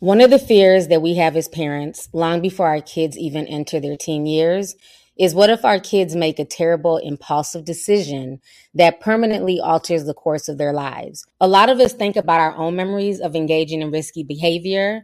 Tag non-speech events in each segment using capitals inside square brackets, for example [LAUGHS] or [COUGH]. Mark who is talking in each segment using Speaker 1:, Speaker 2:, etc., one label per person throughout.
Speaker 1: One of the fears that we have as parents, long before our kids even enter their teen years, is what if our kids make a terrible, impulsive decision that permanently alters the course of their lives? A lot of us think about our own memories of engaging in risky behavior.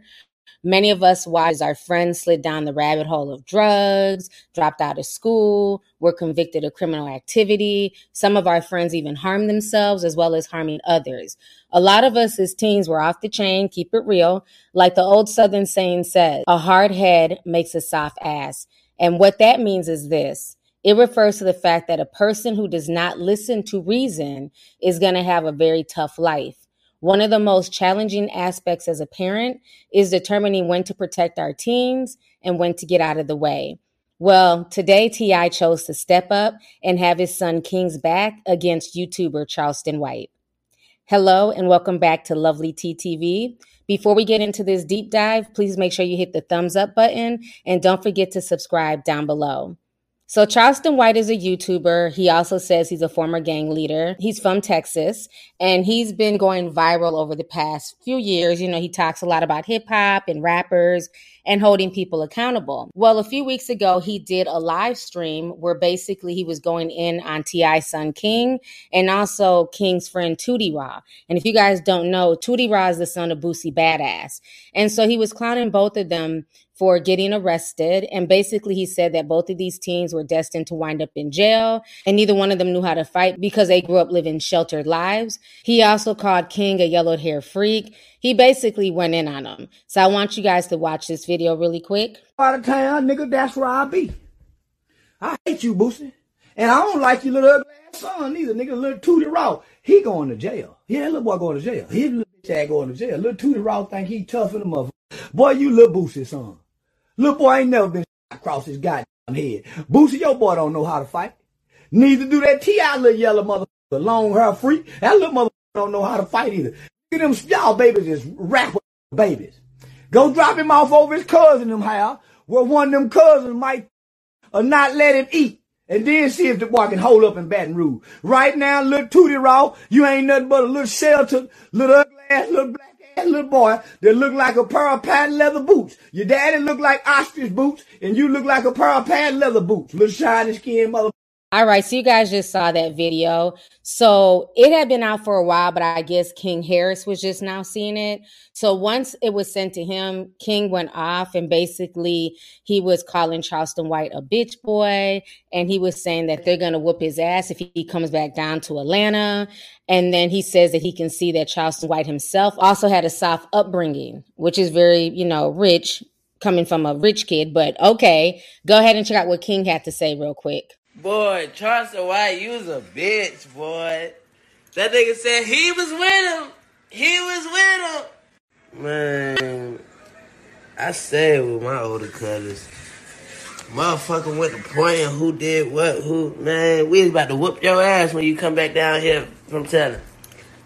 Speaker 1: Many of us watched our friends slid down the rabbit hole of drugs, dropped out of school, were convicted of criminal activity. Some of our friends even harmed themselves as well as harming others. A lot of us as teens were off the chain, keep it real. Like the old Southern saying says, a hard head makes a soft ass. And what that means is this it refers to the fact that a person who does not listen to reason is going to have a very tough life. One of the most challenging aspects as a parent is determining when to protect our teens and when to get out of the way. Well, today T.I. chose to step up and have his son King's back against YouTuber Charleston White. Hello and welcome back to Lovely TTV. Before we get into this deep dive, please make sure you hit the thumbs up button and don't forget to subscribe down below. So, Charleston White is a YouTuber. He also says he's a former gang leader. He's from Texas and he's been going viral over the past few years. You know, he talks a lot about hip hop and rappers and holding people accountable. Well, a few weeks ago, he did a live stream where basically he was going in on T.I. son King and also King's friend Tootie Raw. And if you guys don't know, Tootie Raw is the son of Boosie Badass. And so he was clowning both of them for getting arrested. And basically, he said that both of these teens were destined to wind up in jail, and neither one of them knew how to fight because they grew up living sheltered lives. He also called King a yellow hair freak. He basically went in on him. So I want you guys to watch this video really quick.
Speaker 2: Out of town, nigga, that's where I be. I hate you, Boosie. And I don't like your little ugly ass son either, nigga. Little Tootie Raw. He going to jail. Yeah, little boy going to jail. His little bitch ass going to jail. Little Tootie Raw think he tough in the mother. Boy, you little Boosie son. Little boy ain't never been across his goddamn head. Boosie, your boy don't know how to fight. Neither do that T.I. little yellow mother, long hair freak. That little mother don't know how to fight either. Them, y'all babies is rapper babies. Go drop him off over his cousin them house, where one of them cousins might or not let him eat. And then see if the boy can hold up in Baton Rouge. Right now, little Tootie Raw, you ain't nothing but a little shelter, little ugly ass, little black ass little boy that look like a pair of patent leather boots. Your daddy look like ostrich boots, and you look like a pair of patent leather boots. Little shiny skin mother.
Speaker 1: All right, so you guys just saw that video. So it had been out for a while, but I guess King Harris was just now seeing it. So once it was sent to him, King went off and basically he was calling Charleston White a bitch boy. And he was saying that they're going to whoop his ass if he comes back down to Atlanta. And then he says that he can see that Charleston White himself also had a soft upbringing, which is very, you know, rich coming from a rich kid. But okay, go ahead and check out what King had to say real quick.
Speaker 3: Boy, Charleston White, you was a bitch, boy. That nigga said he was with him. He was with him. Man, I stayed with my older cousins. Motherfucker went to pointing who did what, who, man, we was about to whoop your ass when you come back down here from telling.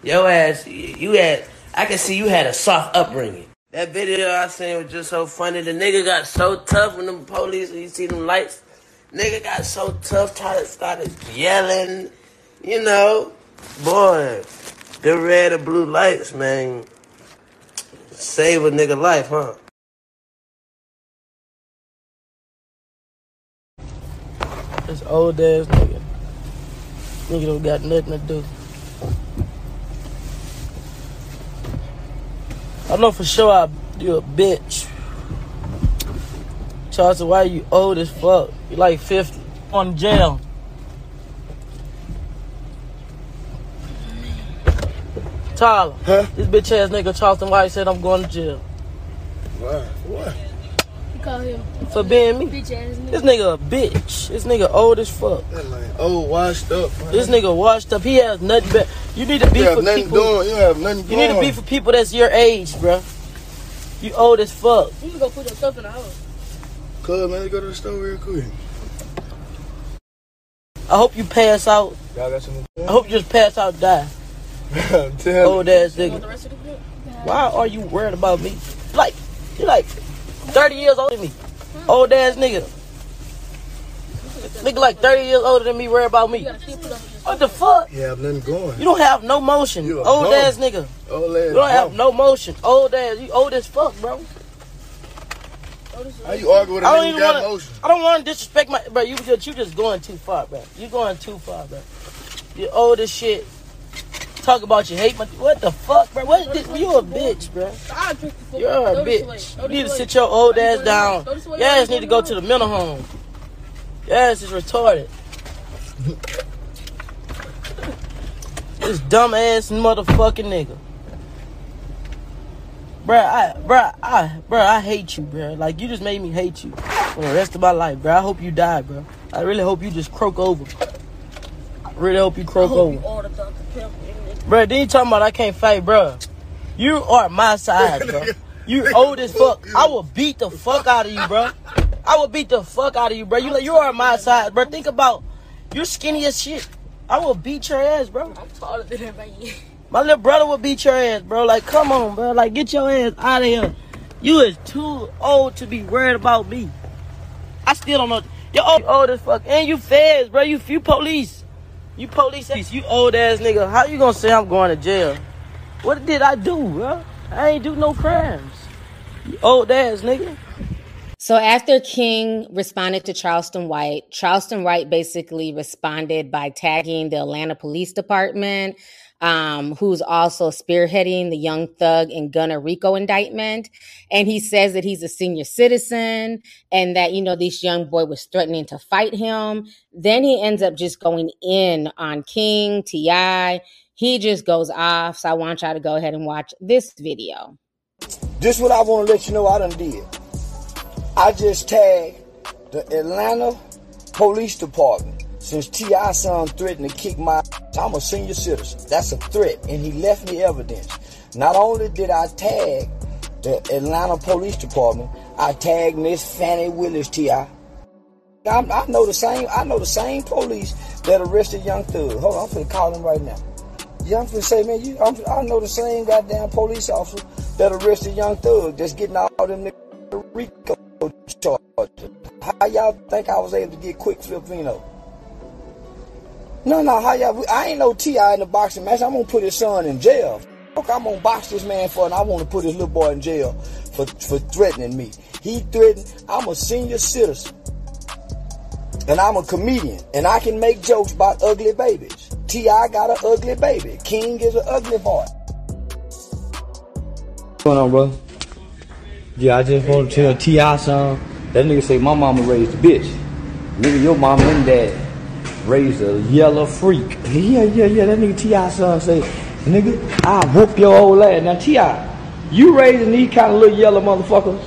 Speaker 3: Your ass, you had, I can see you had a soft upbringing. That video I seen was just so funny. The nigga got so tough when them police, you see them lights, Nigga got so tough, to started yelling, you know. Boy, the red and blue lights, man, save a nigga life, huh?
Speaker 4: This old ass nigga. Nigga don't got nothing to do. I know for sure I You a bitch. Charleston, why you old as fuck? You like 50. On jail. Tyler,
Speaker 5: Huh?
Speaker 4: this bitch ass nigga Charleston White said I'm going to jail.
Speaker 5: Why? What?
Speaker 6: You call him
Speaker 4: For being me.
Speaker 6: bitch ass
Speaker 4: This
Speaker 6: nigga.
Speaker 4: nigga a bitch. This nigga old as fuck.
Speaker 5: That man old, washed up. Man.
Speaker 4: This nigga washed up. He has nothing better. You need to be
Speaker 5: you have
Speaker 4: for
Speaker 5: nothing
Speaker 4: people.
Speaker 5: doing. You have nothing
Speaker 4: You
Speaker 5: going.
Speaker 4: need to be for people that's your age, bruh. You old as fuck.
Speaker 6: You can go put your stuff in the house.
Speaker 5: Cuz, man, let's go to the store real quick.
Speaker 4: I hope you pass out.
Speaker 5: Y'all got something
Speaker 4: I hope you just pass out and die. [LAUGHS]
Speaker 5: to Tell
Speaker 4: Old ass
Speaker 6: You want
Speaker 4: nigga.
Speaker 6: the rest of the clip?
Speaker 4: Why are you worried about me? Like, you're like 30 years older than me. Old ass nigga. Nigga like 30 years older than me worried about me.
Speaker 6: You gotta still put up with your
Speaker 4: What the fuck?
Speaker 5: You have nothing going.
Speaker 4: You don't have no motion. Old
Speaker 5: bum.
Speaker 4: ass nigga.
Speaker 5: Old ass.
Speaker 4: You don't have no motion. Old ass. You old as fuck, bro.
Speaker 5: How you argue with a
Speaker 4: I don't
Speaker 5: nigga who
Speaker 4: even
Speaker 5: got
Speaker 4: want to.
Speaker 5: motion?
Speaker 4: I don't want to disrespect my, bro. You just you just going too far, bro. You going too far, bro. You old as shit. Talk about you hate my. What the fuck, bro? What? This, you a bitch, bro.
Speaker 6: I'll drink the fuck.
Speaker 4: You're a bitch. You need to sit your old ass down.
Speaker 6: Throw this away.
Speaker 4: Your ass need to go to the mental home. Your ass is retarded. this dumb ass motherfucking nigga. Bruh, I, bruh, I, bruh, I hate you, bruh. Like, you just made me hate you for the rest of my life, bruh. I hope you die, bruh. I really hope you just croak over. I really hope you croak
Speaker 6: hope
Speaker 4: over.
Speaker 6: Pepper.
Speaker 4: Bruh, then you talking about I can't fight, bruh. You are my side, bruh. You [LAUGHS] old as fuck. I will beat the fuck out of you, bruh. I will beat the fuck out of you, bruh. You like you are my side, bruh. Think about you're skinny as shit. I will beat your ass, bro.
Speaker 6: I'm taller than everybody. [LAUGHS]
Speaker 4: My little brother will beat your ass, bro. Like, come on, bro. Like, get your ass out of here. You is too old to be worried about me. I still don't know. You're old, old as fuck. And you feds, bro. You, you police. You police. ass. You old ass nigga. How you gonna say I'm going to jail? What did I do, bro? I ain't do no crimes. You old ass nigga.
Speaker 1: So after King responded to Charleston White, Charleston White basically responded by tagging the Atlanta Police Department, um, who's also spearheading the Young Thug and Gunna Rico indictment. And he says that he's a senior citizen and that, you know, this young boy was threatening to fight him. Then he ends up just going in on King, T.I. He just goes off. So I want y'all to go ahead and watch this video.
Speaker 2: This what I want to let you know I done did. I just tagged the Atlanta Police Department since T.I. son threatened to kick my I'm a senior citizen. That's a threat, and he left me evidence. Not only did I tag the Atlanta Police Department, I tagged Miss Fani Willis T.I. I'm, I know the same. I know the same police that arrested Young Thug. Hold on, I'm finna call him right now. Yeah, I'm finna say, man, you, I'm, I know the same goddamn police officer that arrested Young Thug that's getting all them niggas Rico charges. How y'all think I was able to get quick Filipino? No, no, how y'all? I ain't no Ti in the boxing match. I'm gonna put his son in jail. Fuck, I'm gonna box this man for, and I want to put his little boy in jail for for threatening me. He threatened. I'm a senior citizen, and I'm a comedian, and I can make jokes about ugly babies. Ti got an ugly baby. King is an ugly boy.
Speaker 7: What's going on, bro? Yeah, I just want to tell T.I. son, that nigga say my mama raised a bitch. Nigga, your mama and dad raised a yellow freak. Yeah, yeah, yeah, that nigga T.I. son say, nigga, I whoop your old ass. Now, T.I., you raising these kind of little yellow motherfuckers?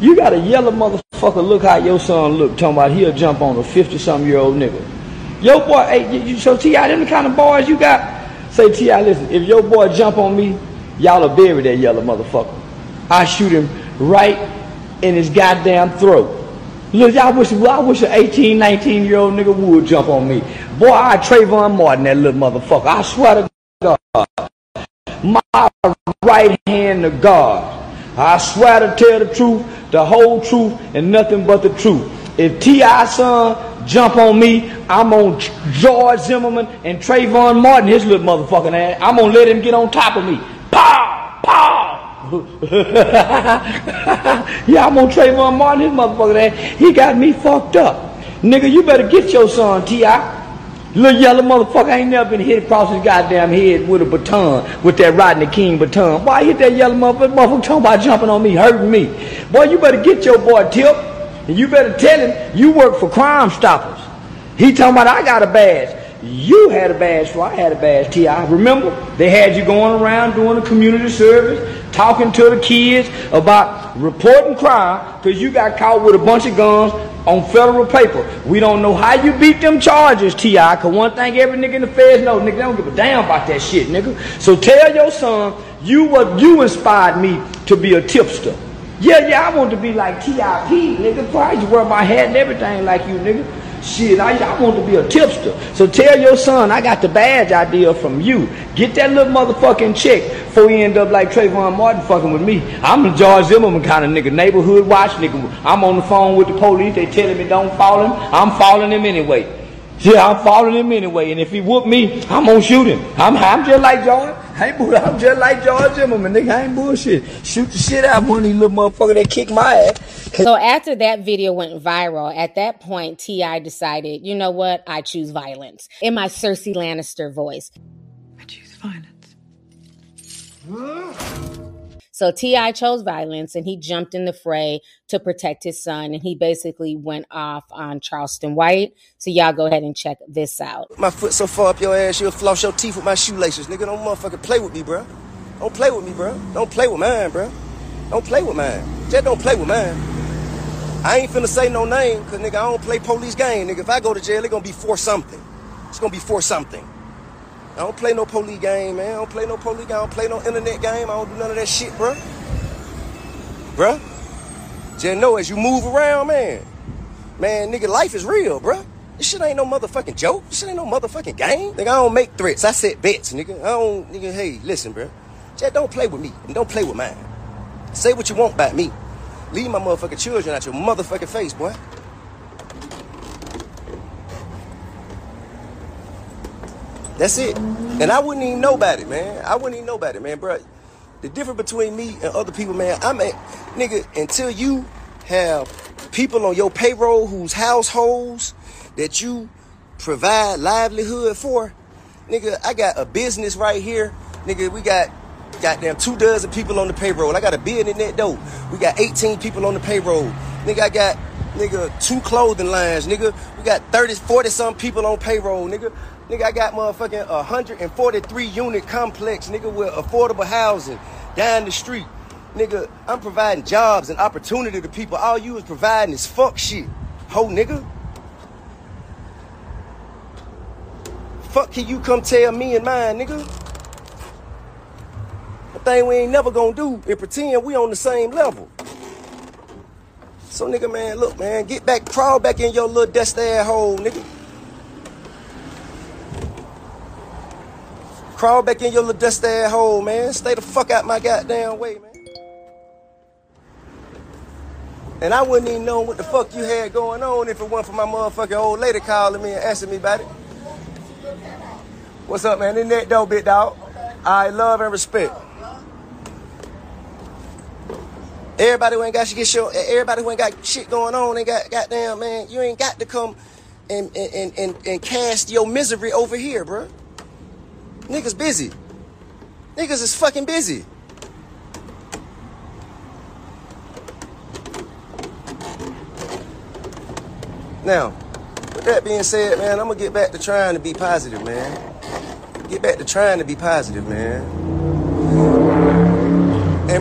Speaker 7: You got a yellow motherfucker, look how your son look, talking about he'll jump on a 50-something year old nigga. Your boy, hey, you, so T.I., them the kind of boys you got? Say, T.I., listen, if your boy jump on me, y'all will bury that yellow motherfucker. I shoot him right in his goddamn throat. Look, I wish, I wish an 18, 19 year old nigga would jump on me. Boy, I Trayvon Martin, that little motherfucker. I swear to God. My right hand to God. I swear to tell the truth, the whole truth, and nothing but the truth. If T.I. son jump on me, I'm on George Zimmerman and Trayvon Martin, his little motherfucking ass. I'm gonna let him get on top of me. Pow! Pow! [LAUGHS] yeah, I'm on Trayvon Martin, his motherfucking ass. He got me fucked up. Nigga, you better get your son, T.I.
Speaker 2: Little yellow motherfucker ain't never been hit across his goddamn head with a baton, with that Rodney King baton. Why hit that yellow motherfucker? Motherfucker talking about jumping on me, hurting me. Boy, you better get your boy tip, and you better tell him you work for Crime Stoppers. He talking about I got a badge. You had a badge, so I had a badge, T.I. Remember? They had you going around doing a community service, talking to the kids about reporting crime because you got caught with a bunch of guns on federal paper. We don't know how you beat them charges, T.I. Because one thing every nigga in the feds know, nigga, they don't give a damn about that shit, nigga. So tell your son, you what you inspired me to be a tipster. Yeah, yeah, I want to be like T.I.P., nigga. Used to wear my hat and everything like you, nigga. Shit, I, I want to be a tipster. So tell your son I got the badge idea from you. Get that little motherfucking check before he end up like Trayvon Martin fucking with me. I'm a George Zimmerman kind of nigga, neighborhood watch nigga. I'm on the phone with the police. They telling me don't follow him. I'm following him anyway. Yeah, I'm following him anyway. And if he whoop me, I'm gonna shoot him. I'm, I'm just like George. I ain't, bull- I'm just like George Zimmerman, nigga. I ain't bullshit. Shoot the shit out of one of these little motherfuckers that kick my ass.
Speaker 1: So after that video went viral, at that point, T.I. decided, you know what? I choose violence. In my Cersei Lannister voice. I choose violence. So T.I. chose violence and he jumped in the fray to protect his son and he basically went off on Charleston White. So y'all go ahead and check this out.
Speaker 8: My foot so far up your ass, you'll floss your teeth with my shoelaces. Nigga, don't motherfucking play with me, bro. Don't play with me, bro. Don't play with mine, bro. Don't play with mine. Just don't play with mine. I ain't finna say no name, cause nigga, I don't play police game. Nigga, if I go to jail, it gonna be for something. It's gonna be for something. I don't play no police game, man. I don't play no police game. I don't play no internet game. I don't do none of that shit, bruh. Bruh. Just know as you move around, man. Man, nigga, life is real, bruh. This shit ain't no motherfucking joke. This shit ain't no motherfucking game. Nigga, I don't make threats. I set bets, nigga. I don't, nigga, hey, listen, bruh. Just don't play with me and don't play with mine. Say what you want about me. Leave my motherfucking children out your motherfucking face, boy. That's it. And I wouldn't even know about it, man. I wouldn't even know about it, man, bro. The difference between me and other people, man, I'm a nigga, until you have people on your payroll whose households that you provide livelihood for, nigga, I got a business right here. Nigga, we got goddamn two dozen people on the payroll. I got a building that dope. We got 18 people on the payroll. Nigga, I got nigga two clothing lines. Nigga, we got 30, 40 some people on payroll. Nigga, nigga, I got motherfucking 143 unit complex. Nigga, with affordable housing down the street. Nigga, I'm providing jobs and opportunity to people. All you is providing is fuck shit. Ho nigga. Fuck can you come tell me and mine, nigga? The thing we ain't never gonna do is pretend we on the same level. So nigga, man, look, man, get back, crawl back in your little dust ass hole, nigga. Crawl back in your little dust ass hole, man. Stay the fuck out my goddamn way, man. And I wouldn't even know what the fuck you had going on if it wasn't for my motherfucking old lady calling me and asking me about it. What's up, man? In that dope, big dog. I love and respect. Everybody who ain't got shit get show, everybody who ain't got shit going on ain't got goddamn man. You ain't got to come and and, and, and cast your misery over here, bro. Niggas busy. Niggas is fucking busy. Now, with that being said, man, I'm gonna get back to trying to be positive, man. Get back to trying to be positive, man.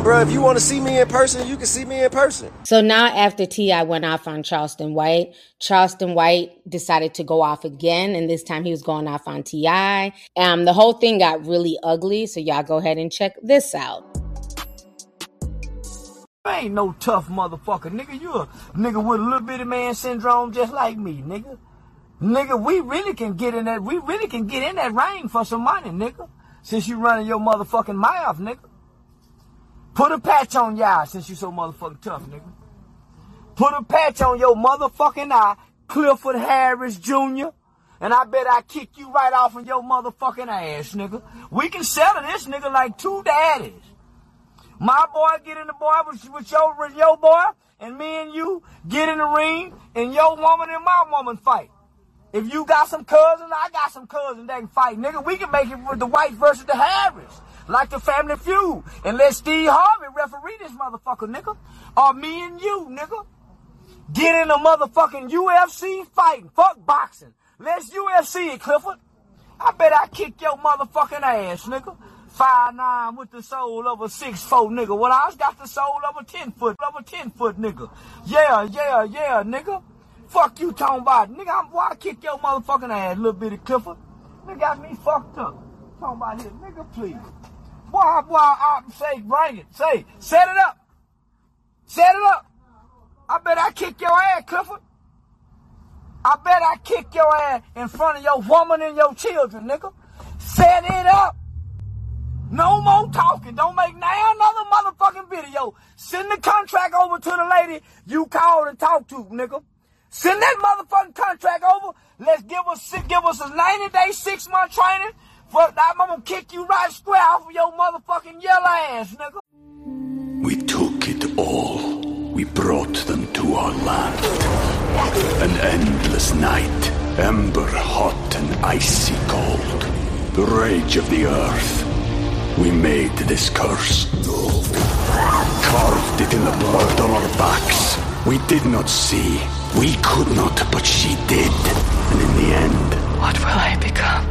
Speaker 8: And bro, if you want to see me in person, you can see me in person.
Speaker 1: So now after T.I. went off on Charleston White, Charleston White decided to go off again. And this time he was going off on T.I. Um, the whole thing got really ugly. So y'all go ahead and check this out.
Speaker 9: I ain't no tough motherfucker, nigga. You a nigga with a little bitty man syndrome just like me, nigga. Nigga, we really can get in that, we really can get in that ring for some money, nigga. Since you running your motherfucking mouth, nigga. Put a patch on y'all since you so motherfucking tough, nigga. Put a patch on your motherfucking eye, Clifford Harris Jr. And I bet I kick you right off of your motherfucking ass, nigga. We can settle this nigga like two daddies. My boy get in the boy with, with your with your boy, and me and you get in the ring, and your woman and my woman fight.
Speaker 2: If you got some cousins, I got some cousins that can fight, nigga. We can make it with the white versus the Harris. Like the family feud. And let Steve Harvey referee this motherfucker, nigga. Or me and you, nigga. Get in a motherfucking UFC fighting. Fuck boxing. Let's UFC it, Clifford. I bet I kick your motherfucking ass, nigga. Five nine with the soul of a six foot nigga. Well, I got the soul of a ten foot, of a ten foot nigga. Yeah, yeah, yeah, nigga. Fuck you talking about, nigga. I'm why I kick your motherfucking ass, little bitty Clifford. Nigga got me fucked up. Talking about here, nigga, please. Boy, boy, I say, bring it. Say, set it up. Set it up. I bet I kick your ass, Clifford. I bet I kick your ass in front of your woman and your children, nigga. Set it up. No more talking. Don't make now another motherfucking video. Send the contract over to the lady you called and talked to, nigga. Send that motherfucking contract over. Let's give us give us a 90 day, six month training. For I'm gonna kick you right square off of your motherfucking yellow ass, nigga.
Speaker 10: We took it all. We brought them to our land. An endless night, ember hot and icy cold. The rage of the earth. We made this curse. Carved it in the blood on our backs. We did not see. We could not, but she did. And in the end,
Speaker 11: What will I become?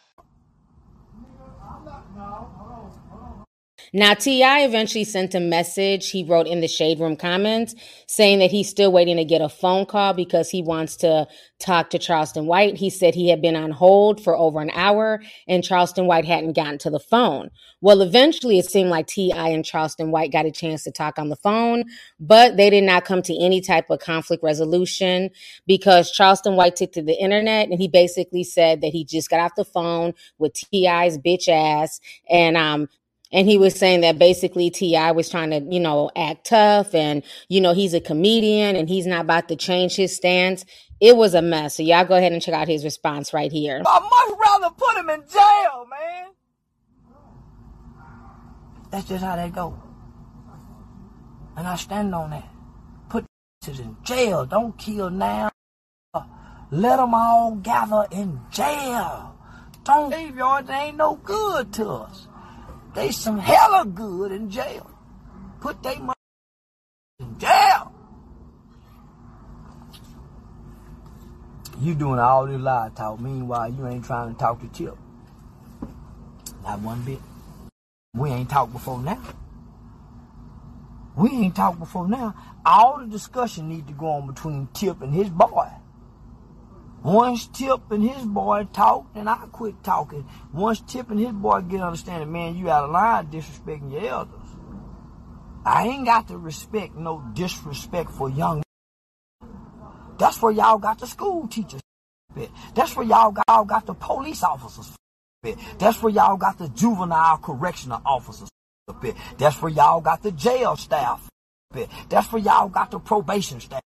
Speaker 1: Now, T.I. eventually sent a message he wrote in the Shade Room comments saying that he's still waiting to get a phone call because he wants to talk to Charleston White. He said he had been on hold for over an hour and Charleston White hadn't gotten to the phone. Well, eventually it seemed like T.I. and Charleston White got a chance to talk on the phone, but they did not come to any type of conflict resolution because Charleston White took to the internet and he basically said that he just got off the phone with T.I.'s bitch ass and um and he was saying that basically T.I. was trying to, you know, act tough and, you know, he's a comedian and he's not about to change his stance. It was a mess. So y'all go ahead and check out his response right here.
Speaker 2: I'd much rather put him in jail, man. That's just how that go. And I stand on that. Put in jail. Don't kill now. Let them all gather in jail. Don't graveyards ain't no good to us. They some hella good in jail. Put they money in jail. You doing all this lie talk. Meanwhile, you ain't trying to talk to Tip. Not one bit. We ain't talked before now. We ain't talked before now. All the discussion need to go on between Tip and his boy. Once Tip and his boy talk, and I quit talking. Once Tip and his boy get understanding, man, you out of line disrespecting your elders. I ain't got to respect no disrespect for young. That's where y'all got the school teachers. That's where y'all got, y'all got the police officers. That's where y'all got the juvenile correctional officers. That's where y'all got the jail staff. That's where y'all got the probation staff.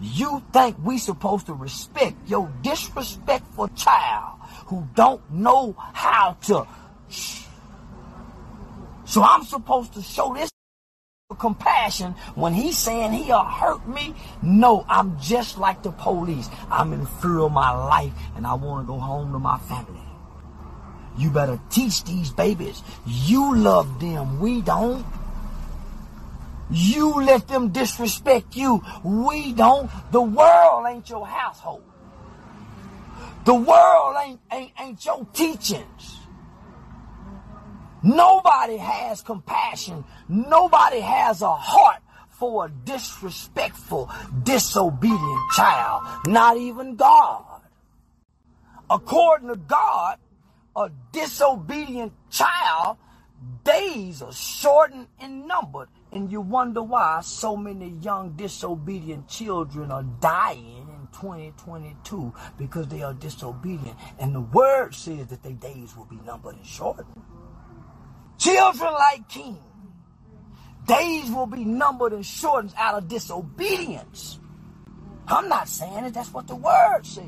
Speaker 2: You think we supposed to respect your disrespectful child who don't know how to. So I'm supposed to show this compassion when he's saying he'll hurt me? No, I'm just like the police. I'm in fear of my life and I want to go home to my family. You better teach these babies. You love them. We don't. You let them disrespect you. We don't. The world ain't your household. The world ain't, ain't, ain't your teachings. Nobody has compassion. Nobody has a heart for a disrespectful, disobedient child. Not even God. According to God, a disobedient child, days are shortened and numbered. And you wonder why so many young disobedient children are dying in 2022 because they are disobedient. And the word says that their days will be numbered and shortened. Children like King, days will be numbered and shortened out of disobedience. I'm not saying it, that's what the word says.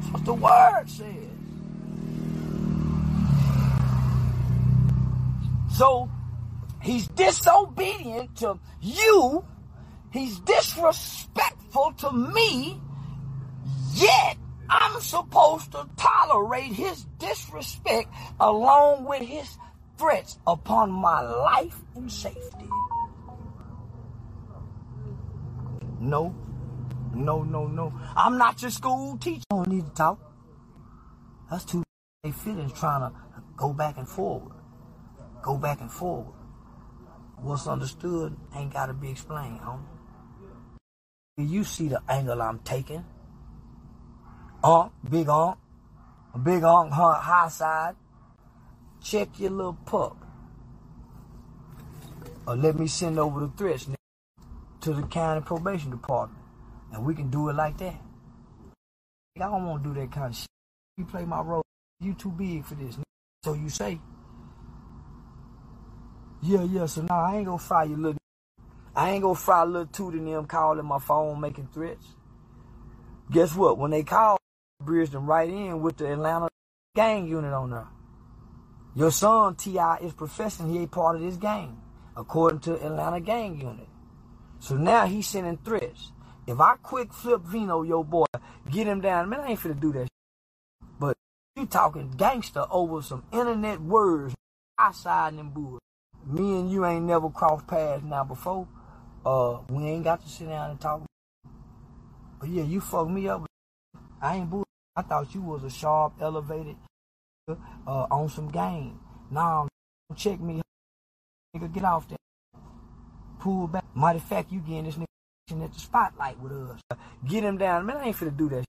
Speaker 2: That's what the word says. So, He's disobedient to you. He's disrespectful to me. Yet I'm supposed to tolerate his disrespect along with his threats upon my life and safety. No, no, no, no. I'm not your school teacher. I don't need to talk. That's too they feelings trying to go back and forward. Go back and forward. What's understood ain't got to be explained, homie. You see the angle I'm taking. Unc, big a big unc, high side. Check your little pup. Or let me send over the threats to the county probation department. And we can do it like that. I don't want to do that kind of shit. You play my role. You too big for this. So you say. Yeah, yeah. So now I ain't gonna fry your little. I ain't gonna fry little toot in them calling my phone making threats. Guess what? When they call, bridged them right in with the Atlanta gang unit on there. Your son T.I. is professing he ain't part of this gang, according to Atlanta gang unit. So now he's sending threats. If I quick flip Vino, your boy, get him down, man, I ain't finna do that. But you talking gangster over some internet words outside them boys. Me and you ain't never crossed paths now before. Uh, we ain't got to sit down and talk. But yeah, you fucked me up. I ain't bull. I thought you was a sharp, elevated, uh, on some game. Nah, check me, nigga. Get off there. Pull back. Matter of fact, you getting this nigga at the spotlight with us. Get him down. Man, I ain't finna do that. Shit.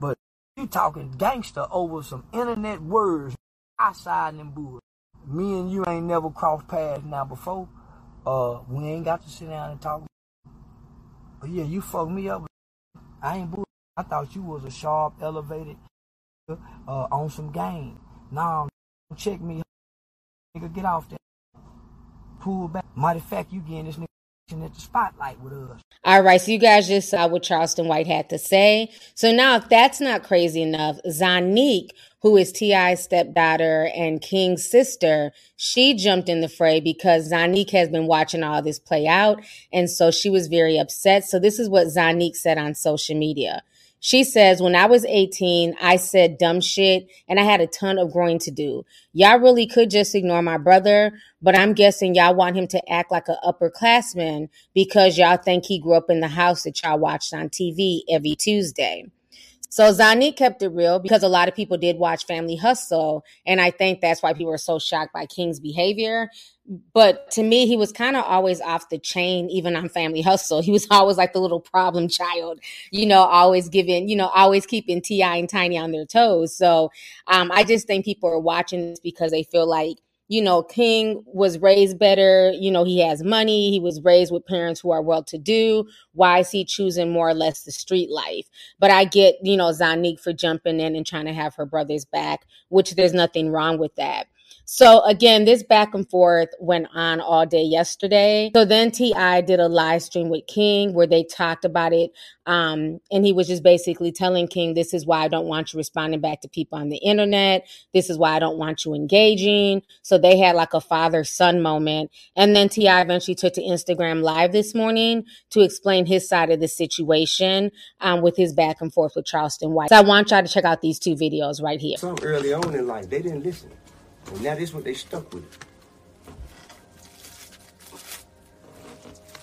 Speaker 2: But you talking gangster over some internet words outside them boys. Me and you ain't never crossed paths now before. Uh, we ain't got to sit down and talk. But yeah, you fucked me up. I ain't bull. I thought you was a sharp, elevated, uh, on some game. Nah, check me, nigga. Get off there. Pull back. Matter of fact, you getting this nigga the spotlight with us.
Speaker 1: All right, so you guys just saw what Charleston White had to say. So now, if that's not crazy enough, Zonnique, who is T.I.'s stepdaughter and King's sister, she jumped in the fray because Zonnique has been watching all this play out. And so she was very upset. So this is what Zonnique said on social media. She says, When I was 18, I said dumb shit and I had a ton of growing to do. Y'all really could just ignore my brother, but I'm guessing y'all want him to act like an upperclassman because y'all think he grew up in the house that y'all watched on TV every Tuesday. So Zani kept it real because a lot of people did watch Family Hustle. And I think that's why people were so shocked by King's behavior but to me, he was kind of always off the chain, even on Family Hustle. He was [LAUGHS] always like the little problem child, you know, always giving, you know, always keeping T.I. and Tiny on their toes. So um, I just think people are watching this because they feel like, you know, King was raised better. You know, he has money. He was raised with parents who are well to do. Why is he choosing more or less the street life? But I get, you know, Zonnique for jumping in and trying to have her brothers back, which there's nothing wrong with that. So again, this back and forth went on all day yesterday. So then T.I. did a live stream with King where they talked about it. Um, and he was just basically telling King, this is why I don't want you responding back to people on the internet. This is why I don't want you engaging. So they had like a father son moment. And then T.I. eventually took to Instagram live this morning to explain his side of the situation um, with his back and forth with Charleston White. So I want y'all to check out these two videos right here.
Speaker 8: So early on in life, they didn't listen. And now this what they stuck with.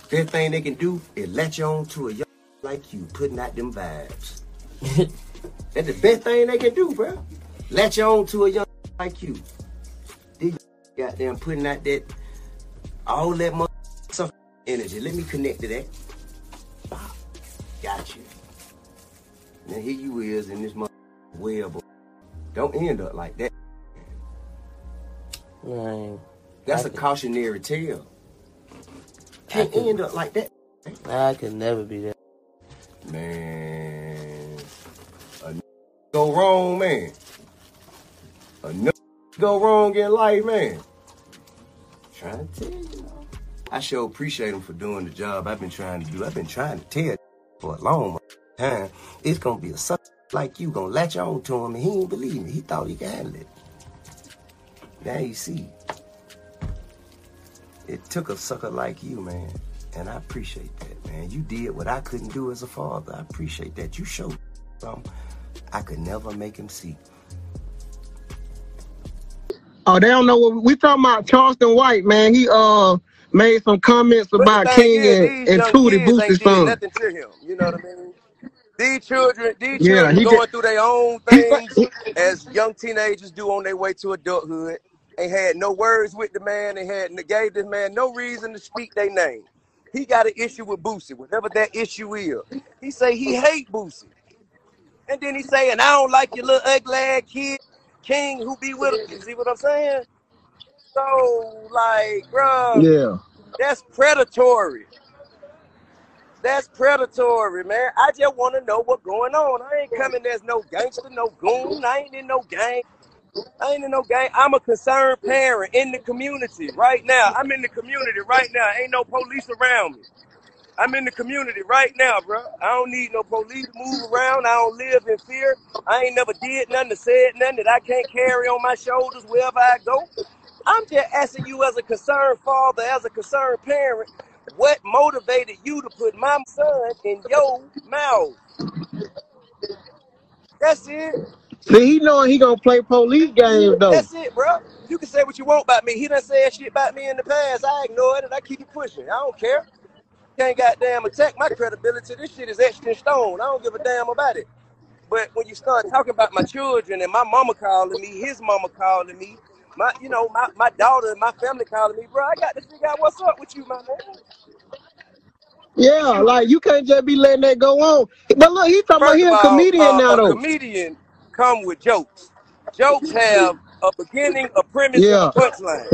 Speaker 8: Best thing they can do is latch on to a young [LAUGHS] like you, putting out them vibes. [LAUGHS] That's the best thing they can do, bro. Latch on to a young [LAUGHS] like you. These goddamn putting out that all that mother energy. Let me connect to that. Got you. Now here you is in this mother web. Don't end up like that.
Speaker 3: Man,
Speaker 8: That's
Speaker 3: I
Speaker 8: a
Speaker 3: could-
Speaker 8: cautionary tale. Can't end up like that.
Speaker 3: I could never be that.
Speaker 8: Man. A n- go wrong, man. A go wrong in life, man. Trying to tell you. I sure appreciate him for doing the job I've been trying to do. I've been trying to tell for a long time. It's gonna be a son like you gonna latch on to him, and he ain't believe me. He thought he could handle it. Now you see. it took a sucker like you, man. And I appreciate that, man. You did what I couldn't do as a father. I appreciate that. You showed something I could never make him see.
Speaker 12: Oh, they don't know what we talking about. Charleston White, man. He uh made some comments
Speaker 8: But
Speaker 12: about King
Speaker 8: is,
Speaker 12: and,
Speaker 8: these
Speaker 12: and Tootie
Speaker 8: kids
Speaker 12: Boosie's son.
Speaker 8: nothing to him. You know what I mean? These children, these
Speaker 12: Yeah,
Speaker 8: children
Speaker 12: he
Speaker 8: going
Speaker 12: did.
Speaker 8: through their own
Speaker 12: He said,
Speaker 8: things as young teenagers do on their way to adulthood. Ain't had no words with the man. They had gave this man no reason to speak their name. He got an issue with Boosie, whatever that issue is. He say he hate Boosie, and then he say, and I don't like your little ugly ass kid, King, who be with him. You see what I'm saying? So, like, bro,
Speaker 12: yeah.
Speaker 8: that's predatory. That's predatory, man. I just want to know what's going on. I ain't coming as no gangster, no goon. I ain't in no gang. I ain't in no gang. I'm a concerned parent in the community right now. I'm in the community right now. Ain't no police around me. I'm in the community right now, bro. I don't need no police to move around. I don't live in fear. I ain't never did nothing to said nothing that I can't carry on my shoulders wherever I go. I'm just asking you as a concerned father, as a concerned parent, what motivated you to put my son in your mouth? That's it.
Speaker 12: See, he knowing he gonna play police games though.
Speaker 8: That's it, bro. You can say what you want about me. He done said shit about me in the past. I ignore it and I keep it pushing. I don't care. Can't goddamn attack my credibility. This shit is etched in stone. I don't give a damn about it. But when you start talking about my children and my mama calling me, his mama calling me, my you know, my, my daughter and my family calling me, bro, I got to figure out what's up with you, my man.
Speaker 12: Yeah, like you can't just be letting that go on. But look, he talking about
Speaker 8: First
Speaker 12: he
Speaker 8: of
Speaker 12: a
Speaker 8: all,
Speaker 12: comedian
Speaker 8: uh,
Speaker 12: now
Speaker 8: a
Speaker 12: though.
Speaker 8: comedian come with jokes. Jokes have a beginning, a premise, and a punchline.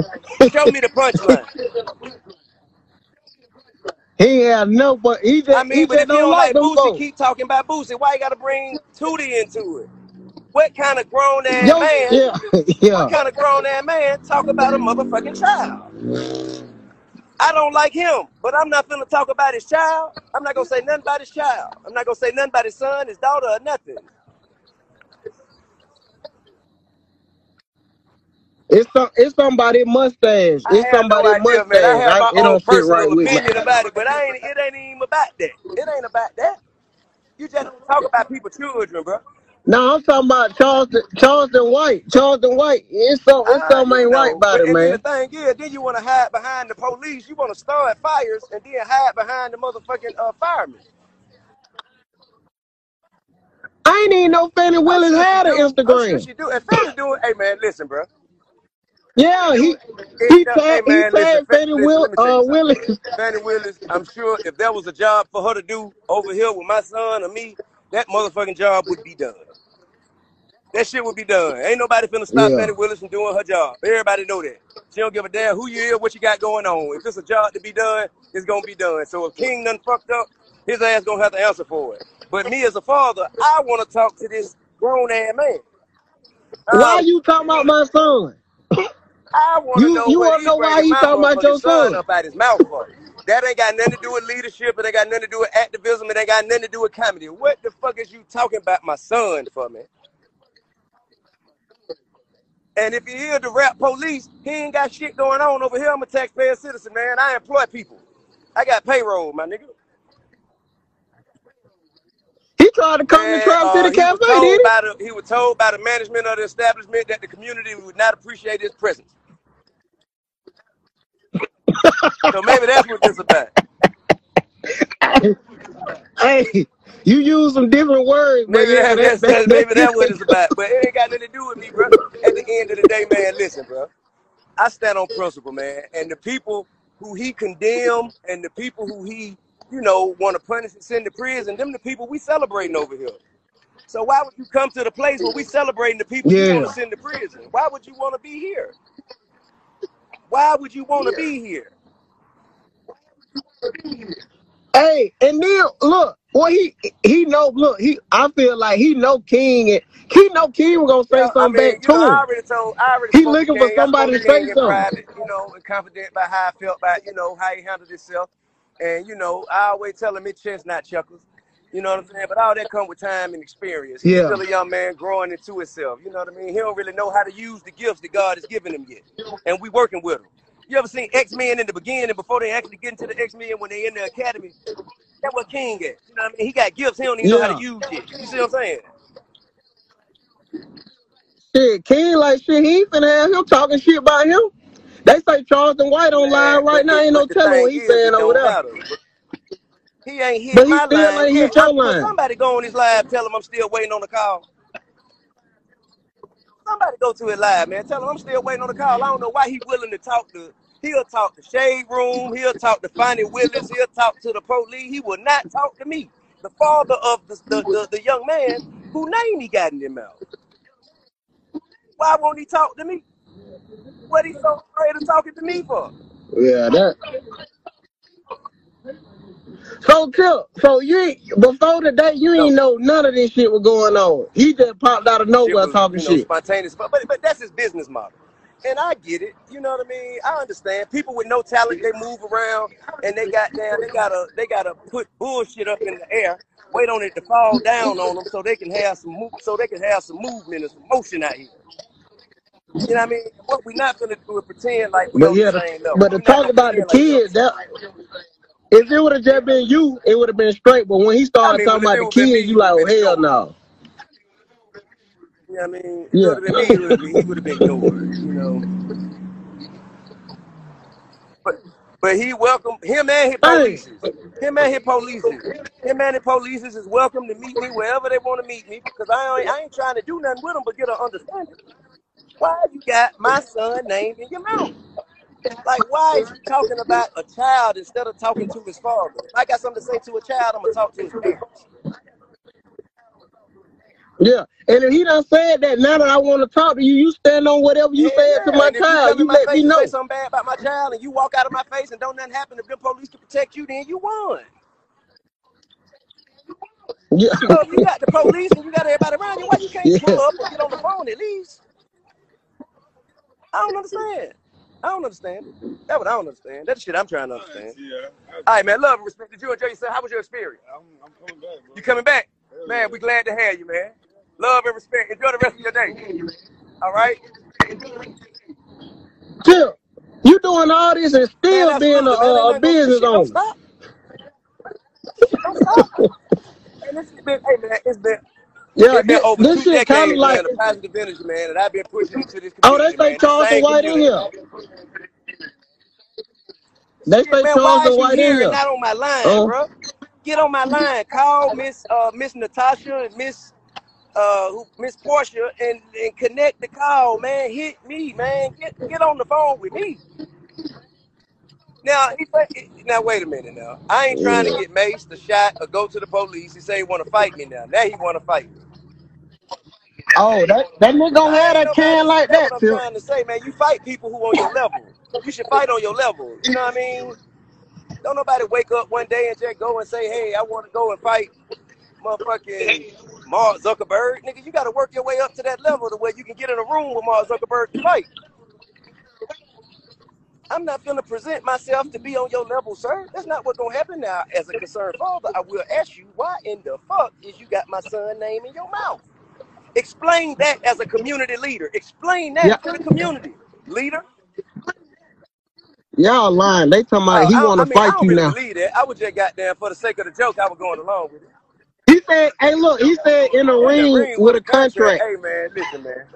Speaker 8: Show me the punchline. [LAUGHS]
Speaker 12: He have no, but he just
Speaker 8: I
Speaker 12: he
Speaker 8: but
Speaker 12: just
Speaker 8: if you
Speaker 12: don't like
Speaker 8: Boosie,
Speaker 12: folks.
Speaker 8: keep talking about Boosie. Why you gotta bring Tootie into it? What kind of grown ass
Speaker 12: Yo,
Speaker 8: man?
Speaker 12: yeah, [LAUGHS] yeah.
Speaker 8: What kind of grown ass man talk about a motherfucking child? I don't like him, but I'm not gonna talk about his child. I'm not gonna say nothing about his child. I'm not gonna say nothing about his son, his daughter, or nothing.
Speaker 12: It's some, it's somebody mustache.
Speaker 8: I
Speaker 12: It's
Speaker 8: have no
Speaker 12: somebody
Speaker 8: idea, man. I
Speaker 12: mustache.
Speaker 8: have
Speaker 12: I,
Speaker 8: my
Speaker 12: it
Speaker 8: own
Speaker 12: don't
Speaker 8: personal
Speaker 12: right with me.
Speaker 8: opinion about it, but I ain't. It ain't even about that. It ain't about that. You just don't talk about people's children, bro.
Speaker 12: No, I'm talking about Charleston, Charleston White. Charleston White. It's some, it's
Speaker 8: I,
Speaker 12: something ain't right
Speaker 8: know,
Speaker 12: about
Speaker 8: but
Speaker 12: it,
Speaker 8: and then the
Speaker 12: man.
Speaker 8: thing is, then you want to hide behind the police. You want to start fires and then hide behind the motherfucking uh, firemen.
Speaker 12: I ain't even know Fani
Speaker 8: I'm
Speaker 12: Willis
Speaker 8: sure she
Speaker 12: had an
Speaker 8: do. I'm sure
Speaker 12: Instagram.
Speaker 8: she do. And Fani doing, hey man, listen, bro.
Speaker 12: Yeah, he he
Speaker 8: uh, hey
Speaker 12: tagged he
Speaker 8: man, listen,
Speaker 12: tagged
Speaker 8: Fa-
Speaker 12: Fani
Speaker 8: listen.
Speaker 12: Will
Speaker 8: Let me tell you
Speaker 12: uh
Speaker 8: something.
Speaker 12: Willis.
Speaker 8: Fani Willis, I'm sure if there was a job for her to do over here with my son or me, that motherfucking job would be done. That shit would be done. Ain't nobody finna stop
Speaker 12: Yeah.
Speaker 8: Fani Willis from doing her job. Everybody know that. She don't give a damn who you is, what you got going on. If it's a job to be done, it's gonna be done. So if King done fucked up, his ass gonna have to answer for it. But me as a father, I wanna talk to this grown ass man.
Speaker 12: Why
Speaker 8: Um,
Speaker 12: you talking about my son? [LAUGHS]
Speaker 8: I wanna
Speaker 12: You
Speaker 8: know
Speaker 12: you wanna know why he talking about your
Speaker 8: son up out his mouth for. That ain't got nothing to do with leadership. It ain't got nothing to do with activism. It ain't got nothing to do with comedy. What the fuck is you talking about my son for, man? And if you hear the rap police, he ain't got shit going on over here. I'm a taxpayer citizen, man. I employ people. I got payroll, my nigga.
Speaker 12: He tried to come to
Speaker 8: And
Speaker 12: Trap
Speaker 8: uh, he was
Speaker 12: Cafe, did
Speaker 8: told
Speaker 12: he?
Speaker 8: by the he was told by the management of the establishment that the community would not appreciate his presence. So maybe that's what this is about. [LAUGHS]
Speaker 12: Hey, you use some different words,
Speaker 8: Maybe
Speaker 12: yeah,
Speaker 8: that,
Speaker 12: that,
Speaker 8: that's
Speaker 12: that,
Speaker 8: that, maybe that's what it's [LAUGHS] about. But it ain't got nothing to do with me, bro. At the end of the day, man, listen, bro. I stand on principle, man. And the people who he condemned and the people who he, you know, want to punish and send to prison, them the people we celebrating over here. So why would you come to the place where we celebrating the people you want to send to prison? Why would you want to be here? Why would you want to be here?
Speaker 12: Hey, and then look, well he he know look, he I feel like he know King and he know King was gonna say
Speaker 8: Yeah, I
Speaker 12: something
Speaker 8: mean,
Speaker 12: back
Speaker 8: know,
Speaker 12: to
Speaker 8: I
Speaker 12: him.
Speaker 8: already told, I already
Speaker 12: He looking for
Speaker 8: King. I spoke
Speaker 12: somebody
Speaker 8: to
Speaker 12: say something.
Speaker 8: private, you know, and confident about how I felt about, you know, how he handled himself. And, you know, I always tell him it's not chuckles. You know what I'm saying? But all that come with time and experience. He's
Speaker 12: Yeah.
Speaker 8: still a young man growing into himself. You know what I mean? He don't really know how to use the gifts that God has given him yet. And we working with him. You ever seen X Men in the beginning before they actually get into the X Men when they in the academy? That's what King at. You know what I mean? He got gifts. He don't even know how to use it. You see what I'm saying?
Speaker 12: Shit, King like shit. He ain't finna have him talking shit about him. They say Charleston White on live right now. Ain't no telling what
Speaker 8: he's
Speaker 12: saying
Speaker 8: it
Speaker 12: over there.
Speaker 8: He ain't hit
Speaker 12: But he
Speaker 8: my
Speaker 12: still
Speaker 8: line
Speaker 12: ain't hit your line.
Speaker 8: somebody go on his live, tell him I'm still waiting on the call. Somebody go to his live, man. Tell him I'm still waiting on the call. I don't know why he willing to talk to. He'll talk to Shade Room. He'll talk to Fani Willis. He'll talk to the police. He will not talk to me, the father of the the, the, the young man who name he got in his mouth. Why won't he talk to me? What he so afraid of talking to me for?
Speaker 12: Yeah, that. So Tip, so you ain't, before today day you ain't know none of this shit was going on. He just popped out of nowhere
Speaker 8: was,
Speaker 12: talking
Speaker 8: you know,
Speaker 12: shit.
Speaker 8: spontaneous. But, but but that's his business model. And I get it, you know what I mean. I understand. People with no talent, they move around, and they got down. They gotta, they gotta put bullshit up in the air, wait on it to fall down on them, so they can have some, move, so they can have some movement and some motion out here. You know what I mean? What we not gonna do is pretend like we
Speaker 12: But
Speaker 8: on
Speaker 12: yeah,
Speaker 8: the
Speaker 12: the,
Speaker 8: same level.
Speaker 12: but to
Speaker 8: We not
Speaker 12: talk
Speaker 8: gonna
Speaker 12: about the
Speaker 8: pretend like we on the
Speaker 12: kids, that if it would have just been you, it would have been straight. But when he
Speaker 8: I
Speaker 12: started
Speaker 8: mean, well,
Speaker 12: talking
Speaker 8: if
Speaker 12: about
Speaker 8: it
Speaker 12: the
Speaker 8: would have been me,
Speaker 12: kids, you
Speaker 8: would
Speaker 12: like,
Speaker 8: have
Speaker 12: oh
Speaker 8: been
Speaker 12: hell no.
Speaker 8: You know what I mean? If it
Speaker 12: Yeah.
Speaker 8: would have been me, would have been, he would have been. You know. But but he welcome him and his
Speaker 12: Dang.
Speaker 8: polices. Him and his polices. Him and his polices is welcome to meet me wherever they want to meet me because I ain't, I ain't trying to do nothing with them but get an understanding. Why you got my son named in your mouth? Like, why is you talking about a child instead of talking to his father? If I got something to say to a child, I'm gonna talk to his parents.
Speaker 12: Yeah. And if he done said that now that I want to talk to you, you stand on whatever you
Speaker 8: Hell
Speaker 12: said to my
Speaker 8: And if you
Speaker 12: child.
Speaker 8: in
Speaker 12: You
Speaker 8: my
Speaker 12: let me
Speaker 8: face and say
Speaker 12: know.
Speaker 8: something bad about my child and you walk out of my face and don't nothing happen, if the police can protect you, then you won.
Speaker 12: Yeah.
Speaker 8: So if you got the [LAUGHS] police and you got everybody around you, why you can't pull
Speaker 12: yeah.
Speaker 8: up or get on the phone at least? I don't understand. I don't understand it. That's what I don't understand. That's the shit I'm trying to understand. All right, man. Love and respect. Did you enjoy yourself? How was your experience? You coming back? Man, we glad to have you, man. Love and respect. Enjoy the rest of your day. All right?
Speaker 12: Tip, you doing all this and
Speaker 8: Man,
Speaker 12: still being a,
Speaker 8: absolutely, man. Ain't
Speaker 12: a, a
Speaker 8: nothing gonna, this
Speaker 12: business
Speaker 8: shit don't
Speaker 12: owner.
Speaker 8: stop. Don't stop. [LAUGHS] And this shit been, hey, man, it's been,
Speaker 12: Yeah,
Speaker 8: been
Speaker 12: this,
Speaker 8: over
Speaker 12: this
Speaker 8: two
Speaker 12: shit kind of like,
Speaker 8: man, positive energy, man, that I've been pushing into this
Speaker 12: oh, they say.
Speaker 8: This
Speaker 12: Charleston White in here. They say
Speaker 8: man, why
Speaker 12: Charleston
Speaker 8: is
Speaker 12: White in
Speaker 8: here and not on my line,
Speaker 12: Uh,
Speaker 8: bro? Get on my line. Call Miss uh Miss Natasha and Miss uh Miss Portia and, and connect the call, man. Hit me, man. Get get on the phone with me. Now he now wait a minute now. I ain't trying to get maced or shot or go to the police. He say he want to fight me now. Now he want to fight me.
Speaker 12: Oh, that, that nigga gonna have that can like
Speaker 8: That's what
Speaker 12: that,
Speaker 8: I'm trying to say, man. You fight people who on your level. You should fight on your level. You know what I mean? Don't nobody wake up one day and just go and say, hey, I want to go and fight motherfucking Mark Zuckerberg. Nigga, you got to work your way up to that level to where you can get in a room with Mark Zuckerberg and fight. I'm not gonna present myself to be on your level, sir. That's not what's gonna happen now. As a concerned father, I will ask you, why in the fuck is you got my son name in your mouth? Explain that as a community leader. Explain
Speaker 12: Yeah,
Speaker 8: that to the community, leader.
Speaker 12: y'all lying. They talking about oh, he
Speaker 8: I,
Speaker 12: want
Speaker 8: I
Speaker 12: to
Speaker 8: mean, I
Speaker 12: fight
Speaker 8: don't
Speaker 12: you
Speaker 8: really
Speaker 12: now.
Speaker 8: believe that. I was just goddamn for the sake of the joke. I was going along with it.
Speaker 12: He said, "Hey, look," he said, "in the ring
Speaker 8: ring
Speaker 12: with a
Speaker 8: a contract.
Speaker 12: contract."
Speaker 8: Hey man, listen, man.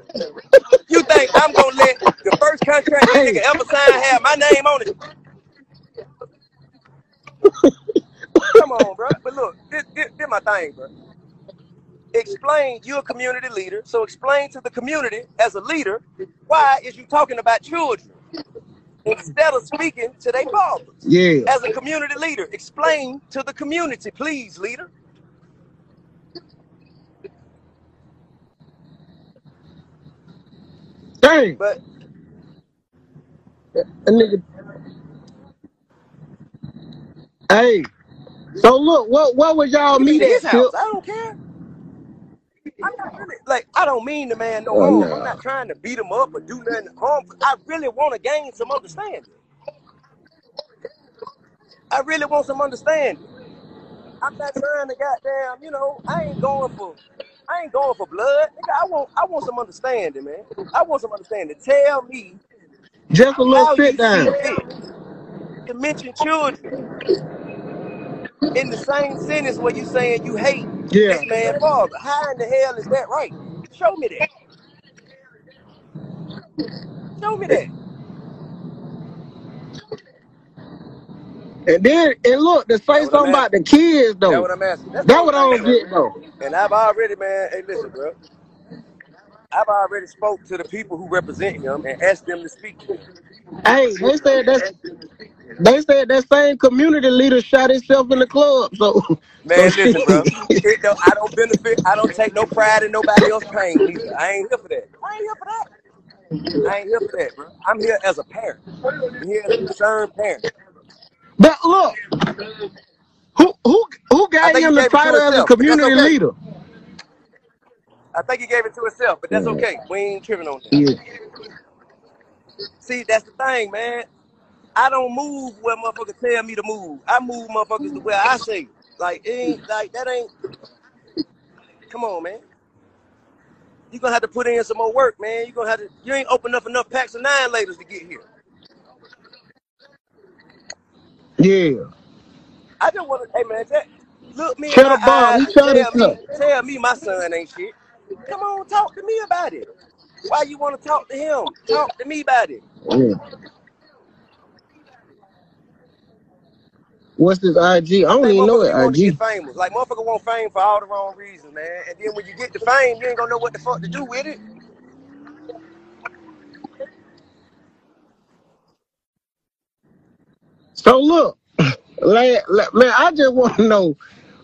Speaker 8: You think I'm gonna let the first contract this
Speaker 12: Hey,
Speaker 8: nigga ever signed have my name on it? Come on, bro. But look, this, this, this my thing, bro. Explain you're a community leader, so explain to the community as a leader why is you talking about children instead of speaking to their fathers.
Speaker 12: yeah,
Speaker 8: As a community leader, explain to the community, please, leader.
Speaker 12: dang,
Speaker 8: But uh,
Speaker 12: a nigga. Hey, so look, what what was y'all
Speaker 8: we meet
Speaker 12: meet
Speaker 8: at his
Speaker 12: at, Tip?
Speaker 8: house. I don't care. I'm not really like I don't mean the man no
Speaker 12: Oh
Speaker 8: harm. I'm not trying to beat him up or do nothing harmful. I really want to gain some understanding. I really want some understanding. I'm not trying to goddamn, you know, I ain't going for I ain't going for blood. Nigga, I want I want some understanding, man. I want some understanding. Tell me
Speaker 12: Just a little sit down.
Speaker 8: to mention children in the same sentence where you saying you hate
Speaker 12: Yeah.
Speaker 8: this man father? How in the hell is that right? Show me that. Show me that.
Speaker 12: And then and look to say
Speaker 8: That's
Speaker 12: something about the kids though.
Speaker 8: That's what I'm asking. That's
Speaker 12: That what I don't get though.
Speaker 8: And I've already, man. Hey, listen, bro. I've already spoke to the people who represent him and asked them to speak.
Speaker 12: Hey, they said that they said that same community leader shot himself in the club. So, [LAUGHS] so
Speaker 8: Man, listen,
Speaker 12: shit.
Speaker 8: bro. [LAUGHS] It don't, I don't benefit. I don't take no pride in nobody else's pain either. I ain't here for that. I ain't here for that. I ain't here for that, bro. I'm here as a parent. I'm here as a concerned parent.
Speaker 12: But look, who who who
Speaker 8: I
Speaker 12: gave
Speaker 8: think he
Speaker 12: him the
Speaker 8: gave it to
Speaker 12: title as a
Speaker 8: himself, but that's
Speaker 12: community
Speaker 8: okay.
Speaker 12: leader?
Speaker 8: I think he gave it to himself, but that's okay. We ain't tripping on that.
Speaker 12: Yeah.
Speaker 8: See, that's the thing, man. I don't move where motherfuckers tell me to move. I move motherfuckers to where I say. Like, it ain't like that ain't. Come on, man. You gonna have to put in some more work, man. You gonna have to. You ain't open up enough packs of nine laters to get here.
Speaker 12: Yeah.
Speaker 8: I just want to. Hey, man, that, look me in my
Speaker 12: up, Bob.
Speaker 8: eyes
Speaker 12: He
Speaker 8: and tell me,
Speaker 12: himself.
Speaker 8: tell me my son ain't shit. Come on, talk to me about it. Why you want to talk to him? Talk to me about it.
Speaker 12: Yeah. What's this IG? I don't even know
Speaker 8: motherfuckers be wanting
Speaker 12: it IG.
Speaker 8: famous. Like motherfucker want fame for all the wrong reasons, man. And then when you get the fame, you ain't gonna know what the fuck to do with it.
Speaker 12: So look, [LAUGHS] like, like, man, I just want to [LAUGHS] know,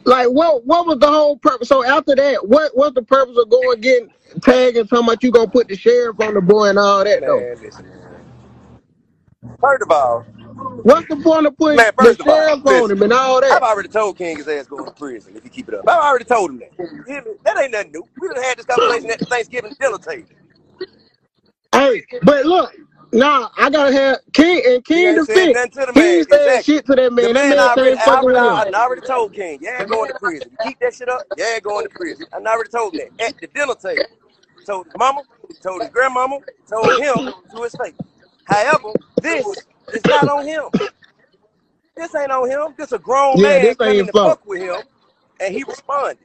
Speaker 12: like, what what was the whole purpose? So after that, what what's the purpose of going getting tagged and talking about you gonna put the sheriff on the boy and all that though?
Speaker 8: Man, listen, man. First of all,
Speaker 12: What's the point of putting
Speaker 8: man,
Speaker 12: the
Speaker 8: first of all,
Speaker 12: sheriff on
Speaker 8: listen.
Speaker 12: him and all that?
Speaker 8: I've
Speaker 12: that?
Speaker 8: already told King his ass going to prison if he keep it up. I've already told him that. You hear me? That ain't nothing new. We done had this conversation at the Thanksgiving dinner table.
Speaker 12: Hey, but look, nah, I gotta have King and King
Speaker 8: ain't said
Speaker 12: defense.
Speaker 8: nothing to the
Speaker 12: He
Speaker 8: man.
Speaker 12: saying
Speaker 8: Exactly.
Speaker 12: shit to that
Speaker 8: The
Speaker 12: man. That
Speaker 8: man
Speaker 12: man
Speaker 8: already,
Speaker 12: ain't
Speaker 8: I
Speaker 12: fucking
Speaker 8: already,
Speaker 12: with
Speaker 8: I already told King, yeah, going to prison. You keep that shit up, yeah, going to prison. I already told him that at the dinner table. Told his mama, told his grandmama, told him to his face. However, this is not on him. This ain't on him. This a grown
Speaker 12: Yeah,
Speaker 8: man coming to
Speaker 12: fuck.
Speaker 8: fuck with him, and he responded.